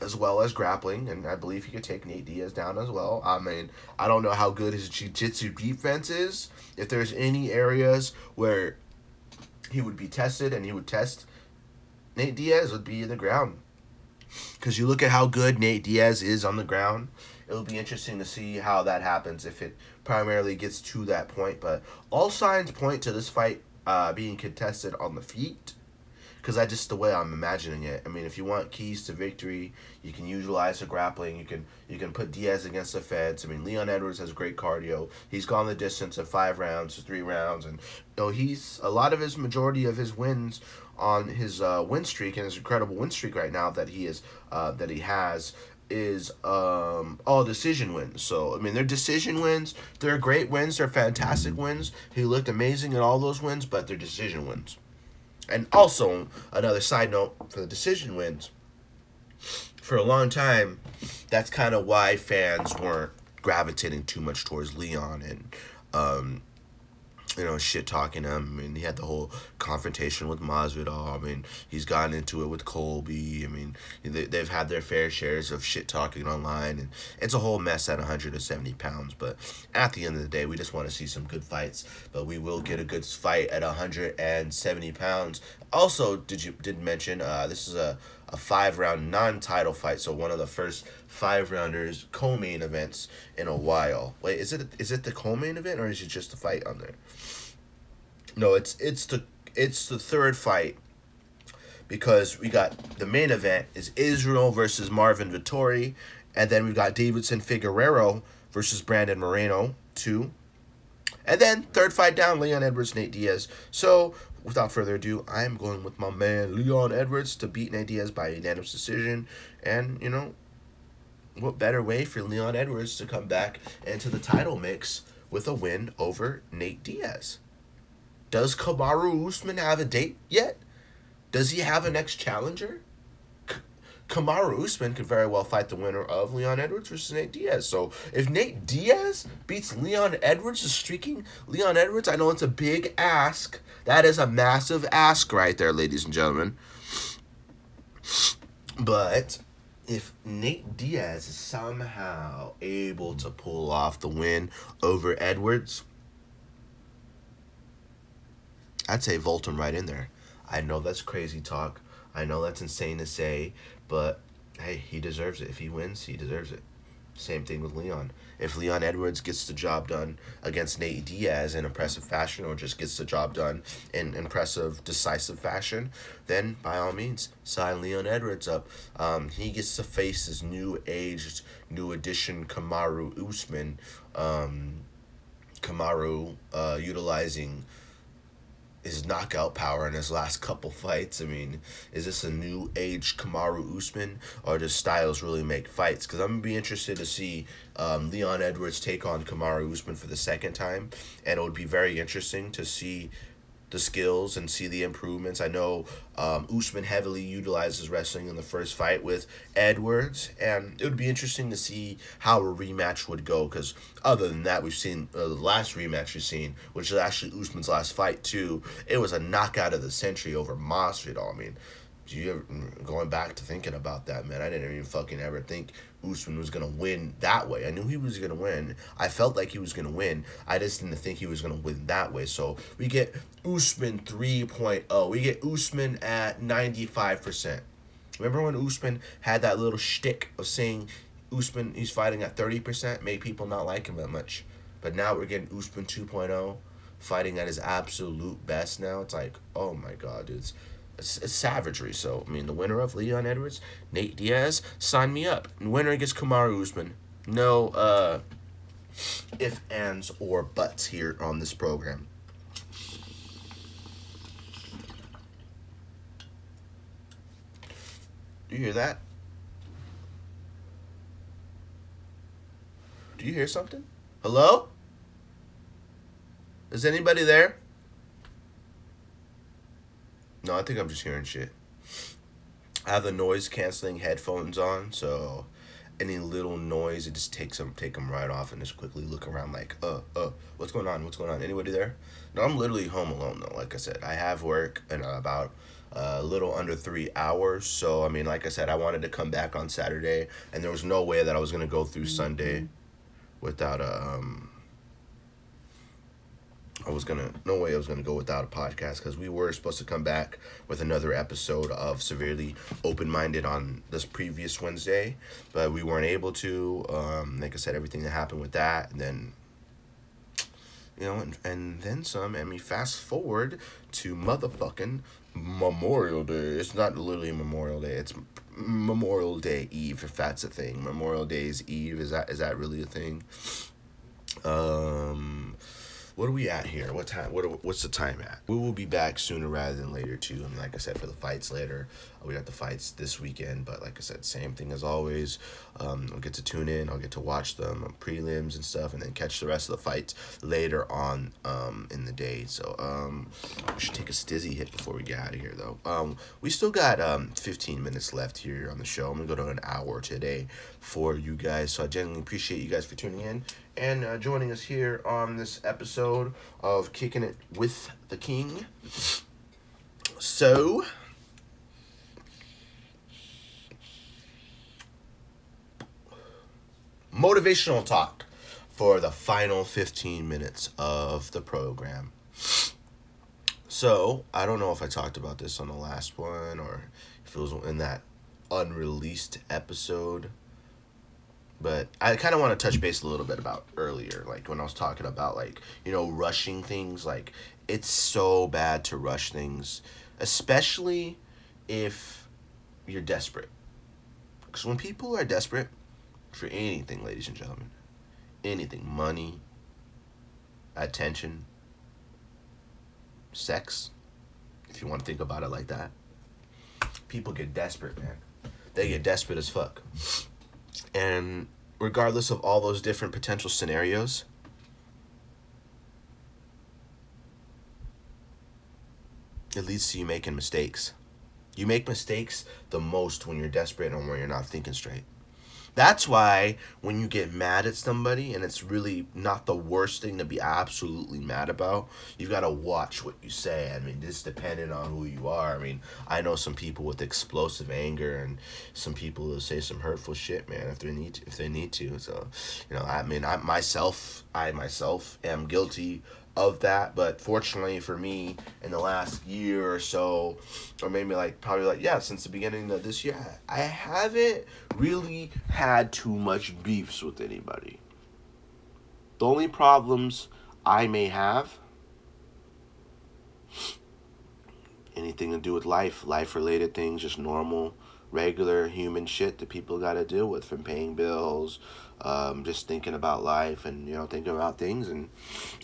as well as grappling, and I believe he could take Nate Diaz down as well. I mean, I don't know how good his jiu-jitsu defense is. If there's any areas where he would be tested and he would test Nate Diaz would be in the ground. Because you look at how good Nate Diaz is on the ground, it'll be interesting to see how that happens if it primarily gets to that point. But all signs point to this fight uh, being contested on the feet because that's just the way I'm imagining it. I mean, if you want keys to victory, you can utilize the grappling. You can you can put Diaz against the feds. I mean, Leon Edwards has great cardio. He's gone the distance of five rounds, three rounds, and you know he's a lot of his majority of his wins on his uh, win streak and his incredible win streak right now that he is uh, that he has is um, all decision wins. So I mean, they're decision wins. They're great wins. They're fantastic wins. He looked amazing in all those wins, but they're decision wins. And also, another side note for the decision wins, for a long time, that's kind of why fans weren't gravitating too much towards Leon and, um, you know, shit talking him. I mean, he had the whole confrontation with Masvidal. I mean, he's gotten into it with Colby. I mean, they, they've had their fair shares of shit talking online, and it's a whole mess at 170 pounds. But at the end of the day, we just want to see some good fights. But we will get a good fight at 170 pounds. Also, did you did mention uh, this is a a five round non title fight, so one of the first five rounders co main events in a while. Wait, is it is it the co main event or is it just the fight on there? No, it's it's the it's the third fight because we got the main event is Israel versus Marvin Vettori, and then we've got Davidson Figueroa versus Brandon Moreno two, and then third fight down Leon Edwards Nate Diaz. So without further ado, I am going with my man Leon Edwards to beat Nate Diaz by unanimous decision, and you know. What better way for Leon Edwards to come back into the title mix with a win over Nate Diaz? Does Kamaru Usman have a date yet? Does he have a next challenger? K- Kamaru Usman could very well fight the winner of Leon Edwards versus Nate Diaz. So if Nate Diaz beats Leon Edwards, the streaking Leon Edwards, I know it's a big ask. That is a massive ask right there, ladies and gentlemen. But if Nate Diaz is somehow able to pull off the win over Edwards, I'd say vault right in there. I know that's crazy talk. I know that's insane to say, but hey, he deserves it. If he wins, he deserves it. Same thing with Leon. If Leon Edwards gets the job done against Nate Diaz in impressive fashion or just gets the job done in impressive, decisive fashion, then by all means, sign Leon Edwards up. Um, he gets to face his new aged, new addition Kamaru Usman. Um, Kamaru uh, utilizing his knockout power in his last couple fights. I mean, is this a new age Kamaru Usman, or does Styles really make fights? Because I'm gonna be interested to see um, Leon Edwards take on Kamaru Usman for the second time, and it would be very interesting to see the skills and see the improvements. I know um, Usman heavily utilizes wrestling in the first fight with Edwards, and it would be interesting to see how a rematch would go. Because other than that, we've seen uh, the last rematch we've seen, which is actually Usman's last fight too. It was a knockout of the century over Masvidal. I mean, you ever, mm, going back to thinking about that, man, I didn't even fucking ever think Usman was gonna win that way. I knew he was gonna win. I felt like he was gonna win. I just didn't think he was gonna win that way. So we get Usman 3.0. We get Usman at 95%. Remember when Usman had that little shtick of saying Usman he's fighting at 30%, made people not like him that much. But now we're getting Usman 2.0 fighting at his absolute best now. It's like, oh my god, dude. Savagery. So, I mean, the winner of Leon Edwards, Nate Diaz, sign me up. Winner against Kamaru Usman. No uh, if, ands, or buts here on this program. Do you hear that? Do you hear something? Hello? Is anybody there? No, I think I'm just hearing shit. I have the noise canceling headphones on, so any little noise, it just takes them, take them right off, and just quickly look around like, uh, uh, what's going on? What's going on? Anybody there? No, I'm literally home alone though. Like I said, I have work in about a little under three hours. So I mean, like I said, I wanted to come back on Saturday, and there was no way that I was gonna go through Sunday without a. Um, I was gonna no way I was gonna go without a podcast because we were supposed to come back with another episode of severely open minded on this previous Wednesday, but we weren't able to. Um, like I said, everything that happened with that, and then you know, and, and then some. And we fast forward to motherfucking Memorial Day. It's not literally Memorial Day. It's Memorial Day Eve, if that's a thing. Memorial Day's Eve is that is that really a thing? Um, what are we at here? What time? What are, what's the time at? We will be back sooner rather than later too. Mean, like I said, for the fights later, we got the fights this weekend. But like I said, same thing as always. Um, I'll get to tune in. I'll get to watch them on prelims and stuff, and then catch the rest of the fights later on um, in the day. So um, we should take a stizzy hit before we get out of here, though. Um, we still got um 15 minutes left here on the show. I'm gonna go to an hour today for you guys. So I genuinely appreciate you guys for tuning in and uh, joining us here on this episode of Kicking It with the King. So, motivational talk for the final 15 minutes of the program. So, I don't know if I talked about this on the last one or if it was in that unreleased episode but I kind of want to touch base a little bit about earlier, like when I was talking about like you know rushing things. Like it's so bad to rush things, especially if you're desperate. Because when people are desperate for anything, ladies and gentlemen, anything, money, attention, sex, if you want to think about it like that, people get desperate, man. They get desperate as fuck. And regardless of all those different potential scenarios, it leads to you making mistakes. You make mistakes the most when you're desperate and when you're not thinking straight. That's why when you get mad at somebody and it's really not the worst thing to be absolutely mad about, you've got to watch what you say. I mean, this depending on who you are. I mean, I know some people with explosive anger and some people who say some hurtful shit, man, if they need to, if they need to. So, you know, I mean, I myself, I myself am guilty of that but fortunately for me in the last year or so or maybe like probably like yeah since the beginning of this year i haven't really had too much beefs with anybody. The only problems i may have anything to do with life life related things just normal regular human shit that people got to deal with from paying bills um, just thinking about life and you know thinking about things. And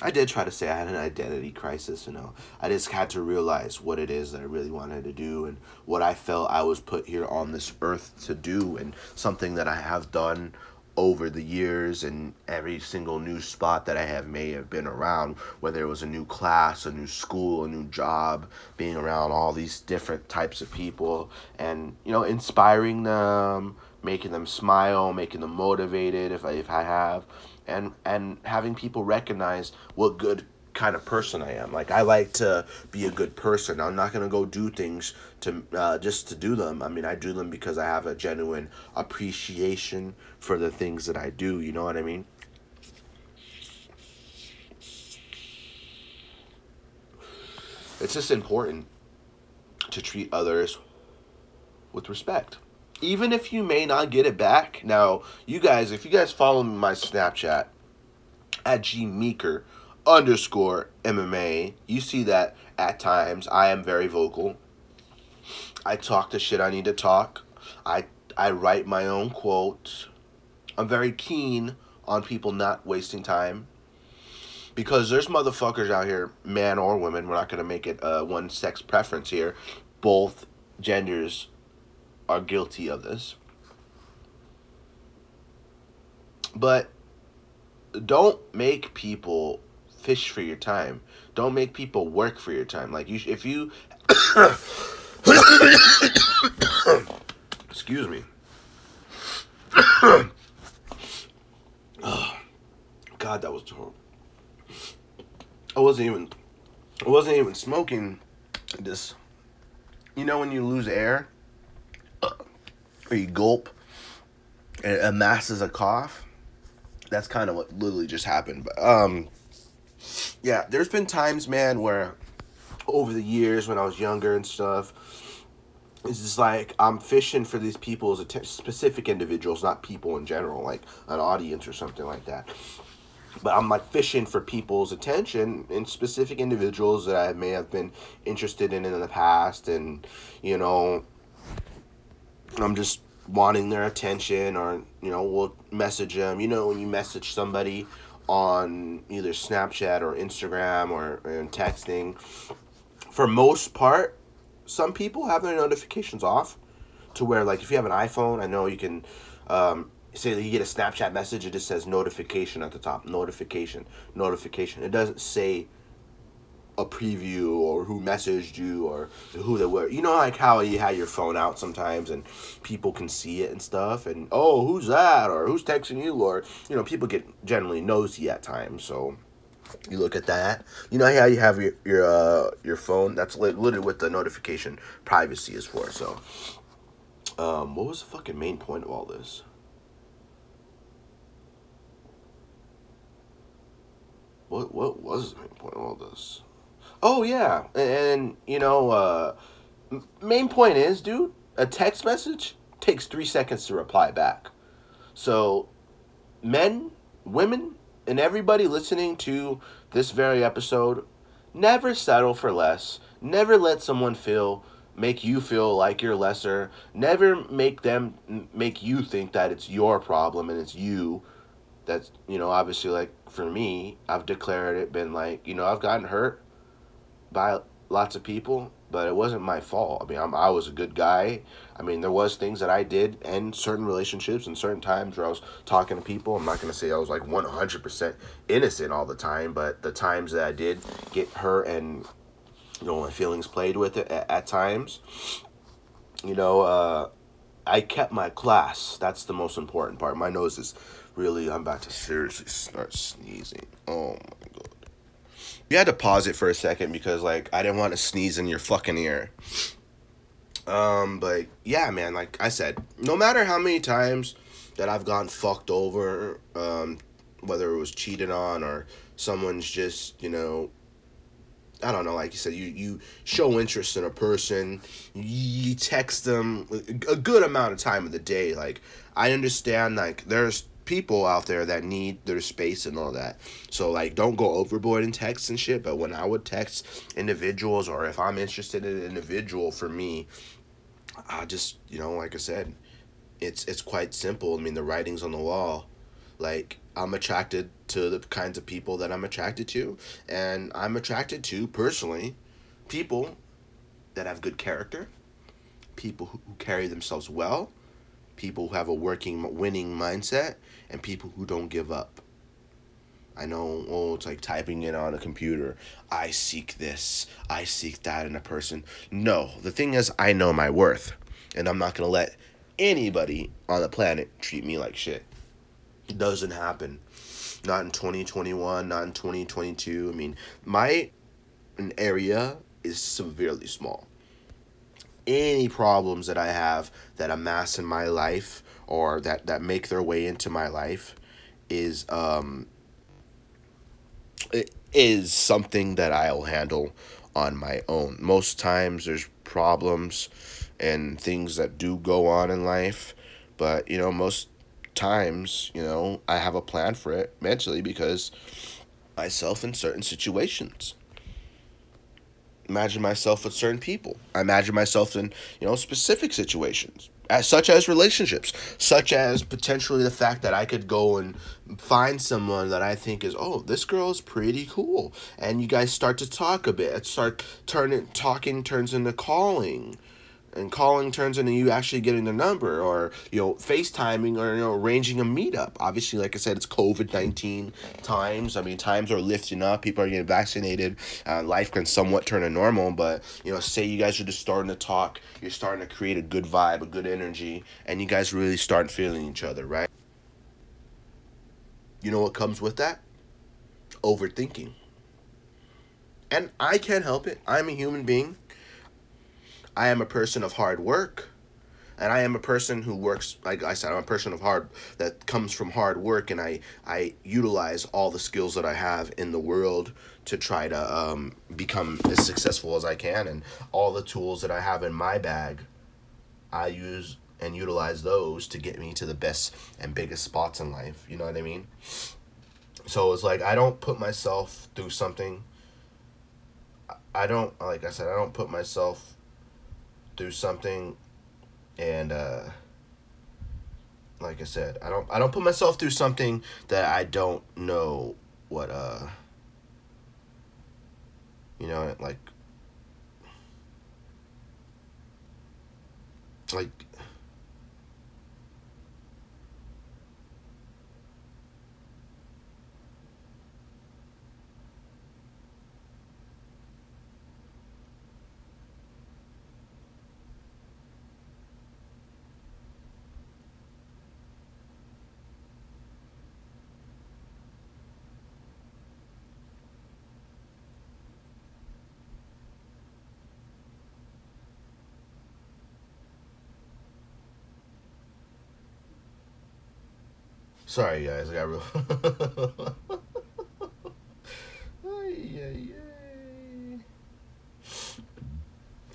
i did try to say i had an identity crisis you know. I just had to realize what it is that i really wanted to do and what i felt i was put here on this earth to do and something that i have done over the years and every single new spot that I have may have been around, whether it was a new class, a new school, a new job, being around all these different types of people and, you know, inspiring them, making them smile, making them motivated if I, if I have, and, and having people recognize what good kind of person I am. Like I like to be a good person. I'm not gonna go do things to uh, just to do them. I mean, I do them because I have a genuine appreciation for the things that I do. You know what I mean? It's just important to treat others with respect. Even if you may not get it back. Now, you guys, if you guys follow my Snapchat at G Meeker underscore MMA. You see that at times I am very vocal. I talk the shit I need to talk. I I write my own quotes. I'm very keen on people not wasting time. Because there's motherfuckers out here, man or women, we're not going to make it uh, one sex preference here. Both genders are guilty of this. But don't make people fish for your time. Don't make people work for your time. Like you, if you, excuse me. God, that was horrible. I wasn't even, I wasn't even smoking this you know when you lose air or you gulp and it amasses a cough that's kind of what literally just happened but um yeah there's been times man where over the years when i was younger and stuff it's just like i'm fishing for these people as a specific individuals not people in general like an audience or something like that but I'm like fishing for people's attention and specific individuals that I may have been interested in in the past, and you know, I'm just wanting their attention, or you know, we'll message them. You know, when you message somebody on either Snapchat or Instagram or, or texting, for most part, some people have their notifications off, to where like if you have an iPhone, I know you can. Um, say that you get a Snapchat message, it just says notification at the top. Notification, notification. It doesn't say a preview or who messaged you or who they were. You know, like how you had your phone out sometimes and people can see it and stuff. And oh, who's that? Or who's texting you? Or you know, people get generally nosy at times. So you look at that. You know how you have your your uh, your phone. That's literally what the notification privacy is for. So, um, what was the fucking main point of all this? what what was the main point of all this? Oh yeah, and, you know, uh, main point is, dude, a text message takes three seconds to reply back. So, men, women, and everybody listening to this very episode, never settle for less. Never let someone feel make you feel like you're lesser. Never make them make you think that it's your problem and it's you that's you know obviously like for me i've declared it been like you know i've gotten hurt by lots of people but it wasn't my fault. I mean I'm, i was a good guy. I mean there was things that i did and certain relationships and certain times where i was talking to people. I'm not going to say i was like 100% innocent all the time but the times that i did get hurt and you know my feelings played with it at, at times you know uh, i kept my class. That's the most important part. My nose is really, I'm about to seriously start sneezing. Oh my You had to pause it for a second because like I didn't want to sneeze in your fucking ear. Um, but yeah, man, like I said, no matter how many times that I've gotten fucked over, um, whether it was cheated on or someone's just, you know, I don't know, like you said, you, you show interest in a person, you text them a good amount of time of the day. Like, I understand, like, there's people out there that need their space and all that. So like don't go overboard in text and shit, but when I would text individuals or if I'm interested in an individual for me, I just, you know, like I said, it's it's quite simple. I mean, the writing's on the wall. Like I'm attracted to the kinds of people that I'm attracted to, and I'm attracted to personally people that have good character, people who, who carry themselves well, people who have a working winning mindset and people who don't give up. I know, oh, it's like typing it on a computer. I seek this, I seek that in a person. No, the thing is, I know my worth, and I'm not gonna let anybody on the planet treat me like shit. It doesn't happen. Not in 2021, not in 2022. I mean, my an area is severely small. Any problems that I have that amass in my life or that that make their way into my life is um it is something that I'll handle on my own. Most times there's problems and things that do go on in life, but you know, most times, you know, I have a plan for it mentally because myself in certain situations. Imagine myself with certain people. I imagine myself in, you know, specific situations as such as relationships, such as potentially the fact that I could go and find someone that I think is, oh, this girl is pretty cool, and you guys start to talk a bit, start turning talking turns into calling, and calling turns into you actually getting the number or you know facetiming or you know arranging a meetup. Obviously like i said it's covid-19 times. I mean times are lifting up. People are getting vaccinated. Uh, life can somewhat turn to normal but you know say you guys are just starting to talk you're starting to create a good vibe a good energy and you guys really start feeling each other right? You know what comes with that? Overthinking. And i can't help it. I'm a human being I am a person of hard work. And I am a person who works, like I said, I'm a person of hard, that comes from hard work, and I, I utilize all the skills that I have in the world to try to um, become as successful as I can. And all the tools that I have in my bag, I use and utilize those to get me to the best and biggest spots in life. You know what I mean? So it's like I don't put myself through something. I don't, like I said, I don't put myself through something and uh like I said, I don't I don't put myself through something that I don't know what uh you know like like Sorry, guys, I got real.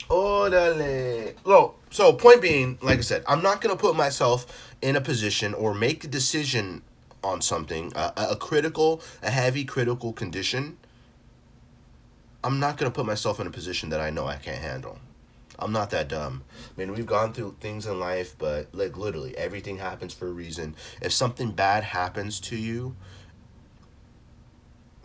Orale. Well, so point being, like I said, I'm not gonna put myself in a position or make a decision on something, a critical, a heavy critical condition. I'm not gonna put myself in a position that I know I can't handle. I'm not that dumb. I mean, we've gone through things in life, but like literally everything happens for a reason. If something bad happens to you,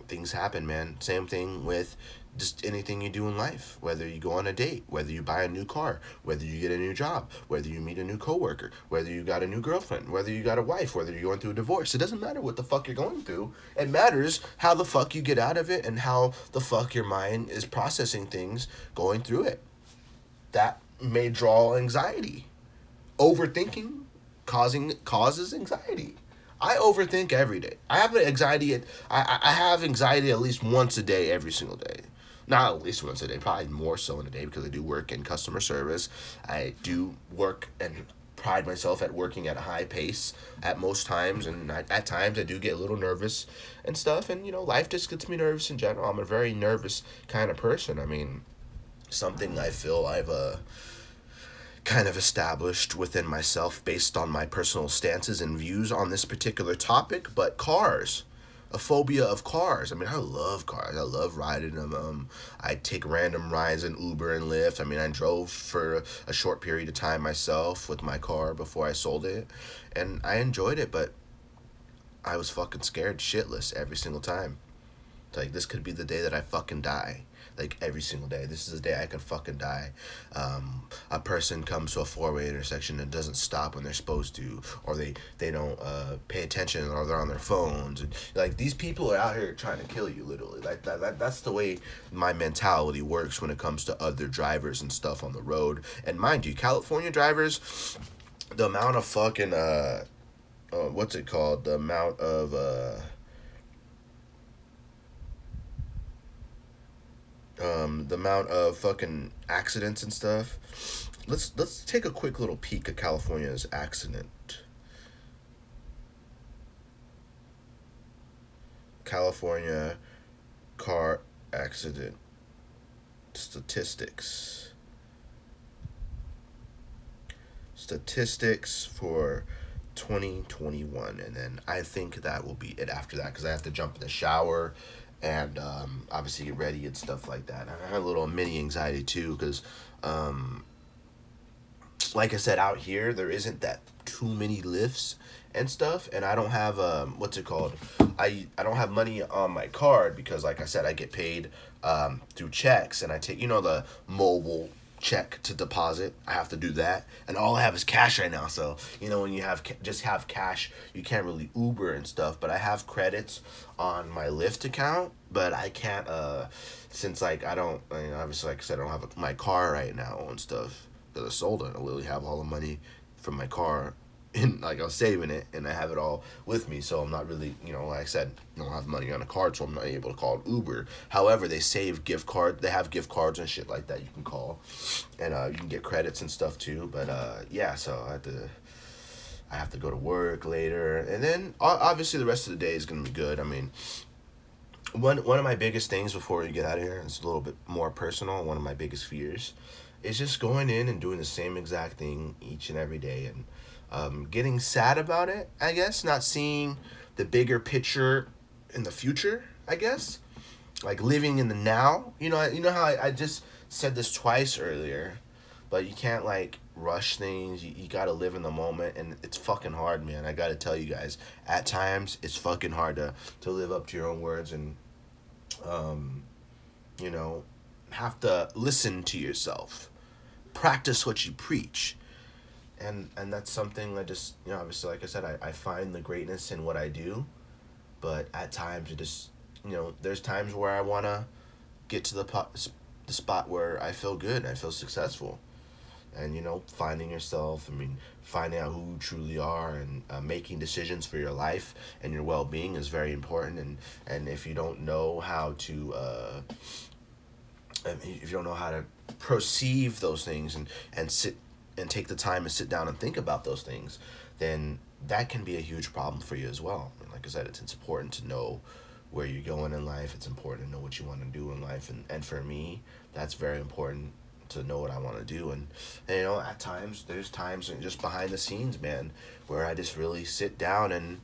things happen, man. Same thing with just anything you do in life. Whether you go on a date, whether you buy a new car, whether you get a new job, whether you meet a new coworker, whether you got a new girlfriend, whether you got a wife, whether you're going through a divorce. It doesn't matter what the fuck you're going through. It matters how the fuck you get out of it and how the fuck your mind is processing things going through it that may draw anxiety. Overthinking causing causes anxiety. I overthink every day. I have anxiety. At, I I have anxiety at least once a day, every single day. Not at least once a day, probably more so in a day because I do work in customer service. I do work and pride myself at working at a high pace at most times, and I, at times I do get a little nervous and stuff. And you know, life just gets me nervous in general. I'm a very nervous kind of person. I mean, something I feel I've uh, kind of established within myself based on my personal stances and views on this particular topic. But cars, a phobia of cars. I mean, I love cars. I love riding them. Um, I take random rides in Uber and Lyft. I mean, I drove for a short period of time myself with my car before I sold it, and I enjoyed it. But I was fucking scared shitless every single time. Like this could be the day that I fucking die like every single day. This is the day I could fucking die. Um, a person comes to a four way intersection and doesn't stop when they're supposed to, or they they don't uh, pay attention, or they're on their phones. And, like these people are out here trying to kill you, literally. Like that, that that's the way my mentality works when it comes to other drivers and stuff on the road. And mind you, California drivers, the amount of fucking uh, uh what's it called? The amount of uh um, the amount of fucking accidents and stuff. Let's let's take a quick little peek at California's accident. California car accident statistics. Statistics for 2021 and then I think that will be it after that cuz I have to jump in the shower and um, obviously get ready and stuff like that. I had a little mini anxiety too because, um, like I said, out here there isn't that too many Lyfts and stuff, and I don't have um, what's it called? I I don't have money on my card because, like I said, I get paid um, through checks, and I take you know the mobile check to deposit. I have to do that, and all I have is cash right now. So you know, when you have just have cash, you can't really Uber and stuff. But I have credits on my Lyft account, but I can't uh since like I don't. I mean, obviously, like I said, I don't have a, my car right now and stuff because I sold it. I literally have all the money from my car and like I'm saving it and I have it all with me. So I'm not really, you know, like I said, I don't have money on a card, so I'm not able to call Uber. However, they save gift card. They have gift cards and shit like that you can call, and uh, you can get credits and stuff too. But uh, yeah, so I have to. I have to go to work later, and then obviously the rest of the day is gonna be good. I mean, one one of my biggest things before we get out of here, it's a little bit more personal. One of my biggest fears is just going in and doing the same exact thing each and every day, and um, getting sad about it, I guess, not seeing the bigger picture in the future, I guess. Like living in the now. You know, you know how I, I just said this twice earlier, but you can't like rush things. You, you gotta live in the moment and it's fucking hard, man. I gotta tell you guys. At times it's fucking hard to, to live up to your own words and um you know have to listen to yourself. Practice what you preach and and that's something I just you know obviously like I said I, I find the greatness in what I do, but at times it just you know there's times where I wanna get to the pot, the spot where I feel good I feel successful, and you know finding yourself I mean finding out who you truly are and uh, making decisions for your life and your well being is very important and and if you don't know how to. Uh, if you don't know how to perceive those things and, and sit and take the time to sit down and think about those things, then that can be a huge problem for you as well. And like I said, it's, it's important to know where you're going in life. It's important to know what you want to do in life. And, and for me, that's very important to know what I want to do. And, and, you know, at times, there's times just behind the scenes, man, where I just really sit down and,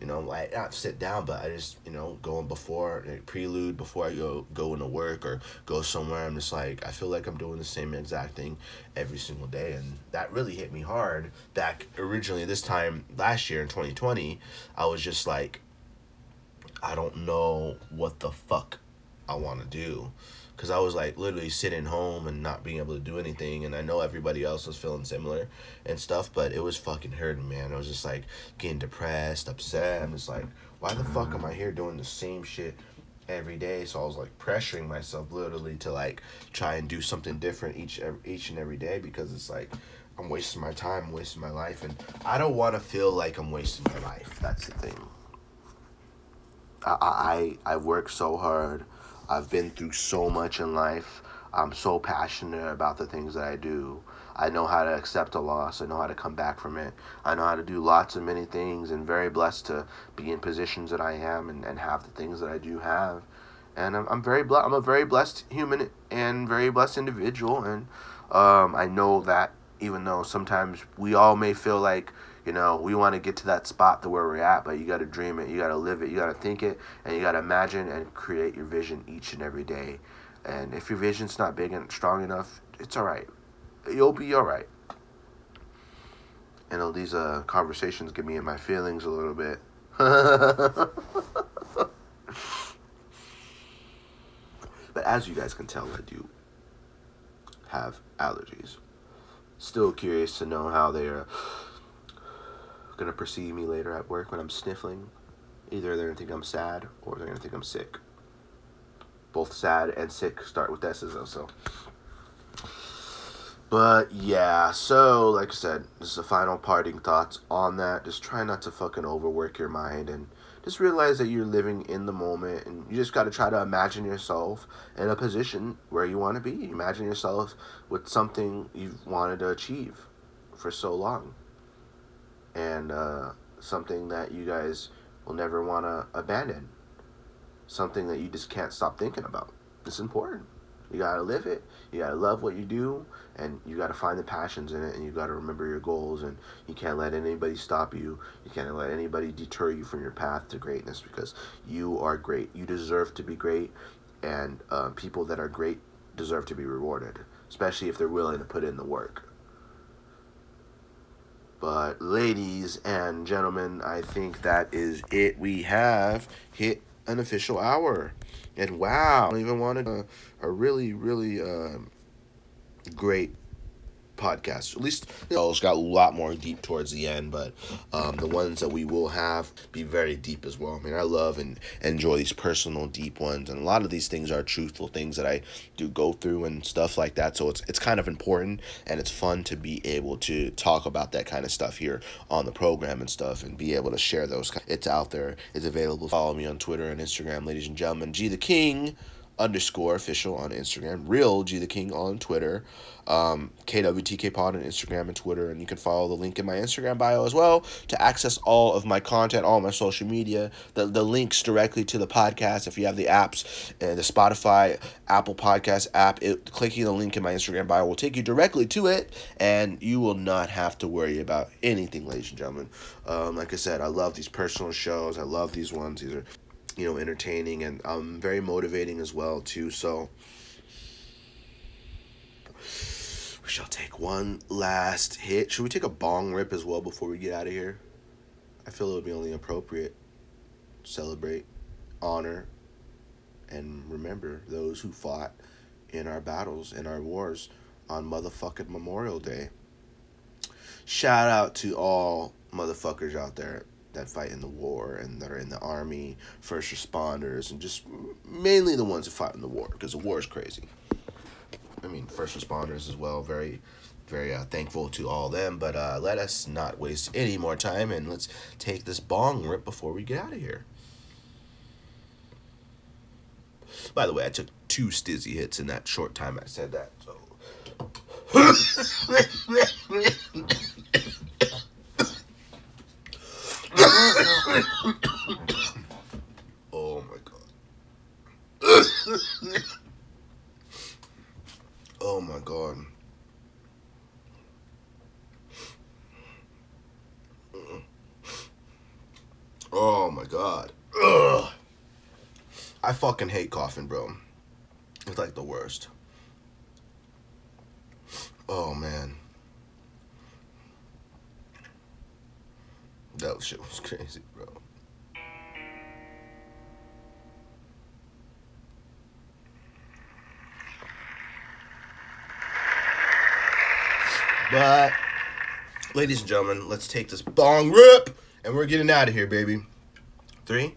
you know, like not sit down, but I just, you know, going before prelude before I go go into work or go somewhere. I'm just like I feel like I'm doing the same exact thing every single day, and that really hit me hard back originally. This time last year in 2020, I was just like, I don't know what the fuck I want to do because I was like literally sitting home and not being able to do anything, and I know everybody else was feeling similar and stuff, but it was fucking hurting, man. I was just like getting depressed, upset. I'm just like, why the fuck am I here doing the same shit every day? So I was like pressuring myself literally to like try and do something different each each and every day because it's like I'm wasting my time, wasting my life, and I don't want to feel like I'm wasting my life. That's the thing. I I I work so hard I've been through so much in life. I'm so passionate about the things that I do. I know how to accept a loss. I know how to come back from it. I know how to do lots of many things and very blessed to be in positions that I am and, and have the things that I do have. And I'm, I'm very blessed. I'm a very blessed human and very blessed individual. And um, I know that even though sometimes we all may feel like you know, we want to get to that spot to where we're at, but you got to dream it, you got to live it, you got to think it, and you got to imagine and create your vision each and every day. And if your vision's not big and strong enough, it's all right. You'll be all right. You know, these uh, conversations get me in my feelings a little bit. but as you guys can tell, I do have allergies. Still curious to know how they are gonna perceive me later at work when I'm sniffling. Either they're gonna think I'm sad or they're gonna think I'm sick. Both sad and sick start with S's though, so. But yeah, so like I said, this is the final parting thoughts on that. Just try not to fucking overwork your mind and just realize that you're living in the moment and you just got to try to imagine yourself in a position where you want to be. Imagine yourself with something you've wanted to achieve for so long and uh, something that you guys will never want to abandon. Something that you just can't stop thinking about. It's important. You gotta live it. You gotta love what you do, and you gotta find the passions in it, and you gotta remember your goals. And you can't let anybody stop you. You can't let anybody deter you from your path to greatness because you are great. You deserve to be great, and uh, people that are great deserve to be rewarded, especially if they're willing to put in the work. But, ladies and gentlemen, I think that is it. We have hit an official hour. And wow, I even wanted a, a really, really uh, great podcasts. At least you know, it's got a lot more deep towards the end, but um, the ones that we will have be very deep as well. I mean, I love and enjoy these personal, deep ones, and a lot of these things are truthful things that I do go through and stuff like that. So it's it's kind of important and it's fun to be able to talk about that kind of stuff here on the program and stuff, and be able to share those. It's out there. It's available. Follow me on Twitter and Instagram, ladies and gentlemen. G the King underscore official on Instagram, real G the King on Twitter, um, KWTK Pod on Instagram and Twitter, and you can follow the link in my Instagram bio as well to access all of my content, all my social media, the, the links directly to the podcast. If you have the apps, uh, the Spotify, Apple Podcast app, it, clicking the link in my Instagram bio will take you directly to it, and you will not have to worry about anything, ladies and gentlemen. Um, like I said, I love these personal shows. I love these ones. These are you know, entertaining and um, very motivating as well too. So we shall take one last hit. Should we take a bong rip as well before we get out of here? I feel it would be only appropriate. Celebrate, honor, and remember those who fought in our battles, in our wars on motherfucking Memorial Day. Shout out to all motherfuckers out there that fight in the war and that are in the army, first responders, and just mainly the ones that fight in the war because the war is crazy. I mean, first responders as well. Very, very uh, thankful to all them. But uh, let us not waste any more time and let's take this bong rip before we get out of here. By the way, I took two stizzy hits in that short time I said that. So. oh my god. oh my god. Oh my god. Ugh. I fucking hate coughing, bro. It's like the worst. Oh man. That shit was crazy, bro. But, ladies and gentlemen, let's take this bong rip and we're getting out of here, baby. Three,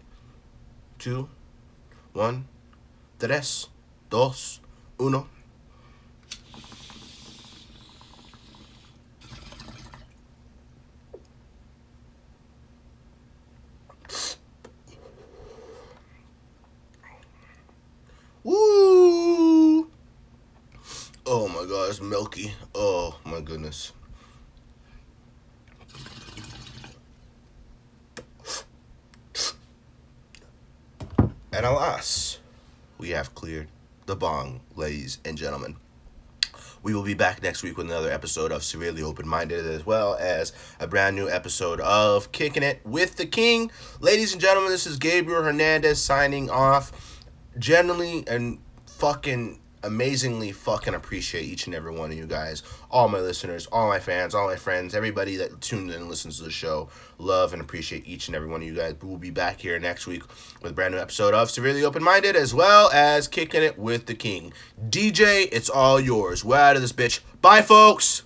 two, one, tres, dos, uno. Woo! Oh my god, it's milky. Oh my goodness. And alas, we have cleared the bong, ladies and gentlemen. We will be back next week with another episode of Severely Open Minded, as well as a brand new episode of Kicking It with the King. Ladies and gentlemen, this is Gabriel Hernandez signing off generally and fucking amazingly fucking appreciate each and every one of you guys, all my listeners, all my fans, all my friends, everybody that tuned in and listens to the show. Love and appreciate each and every one of you guys. We'll be back here next week with a brand new episode of Severely Open Minded as well as Kicking It with the King. DJ, it's all yours. We're out of this bitch. Bye, folks.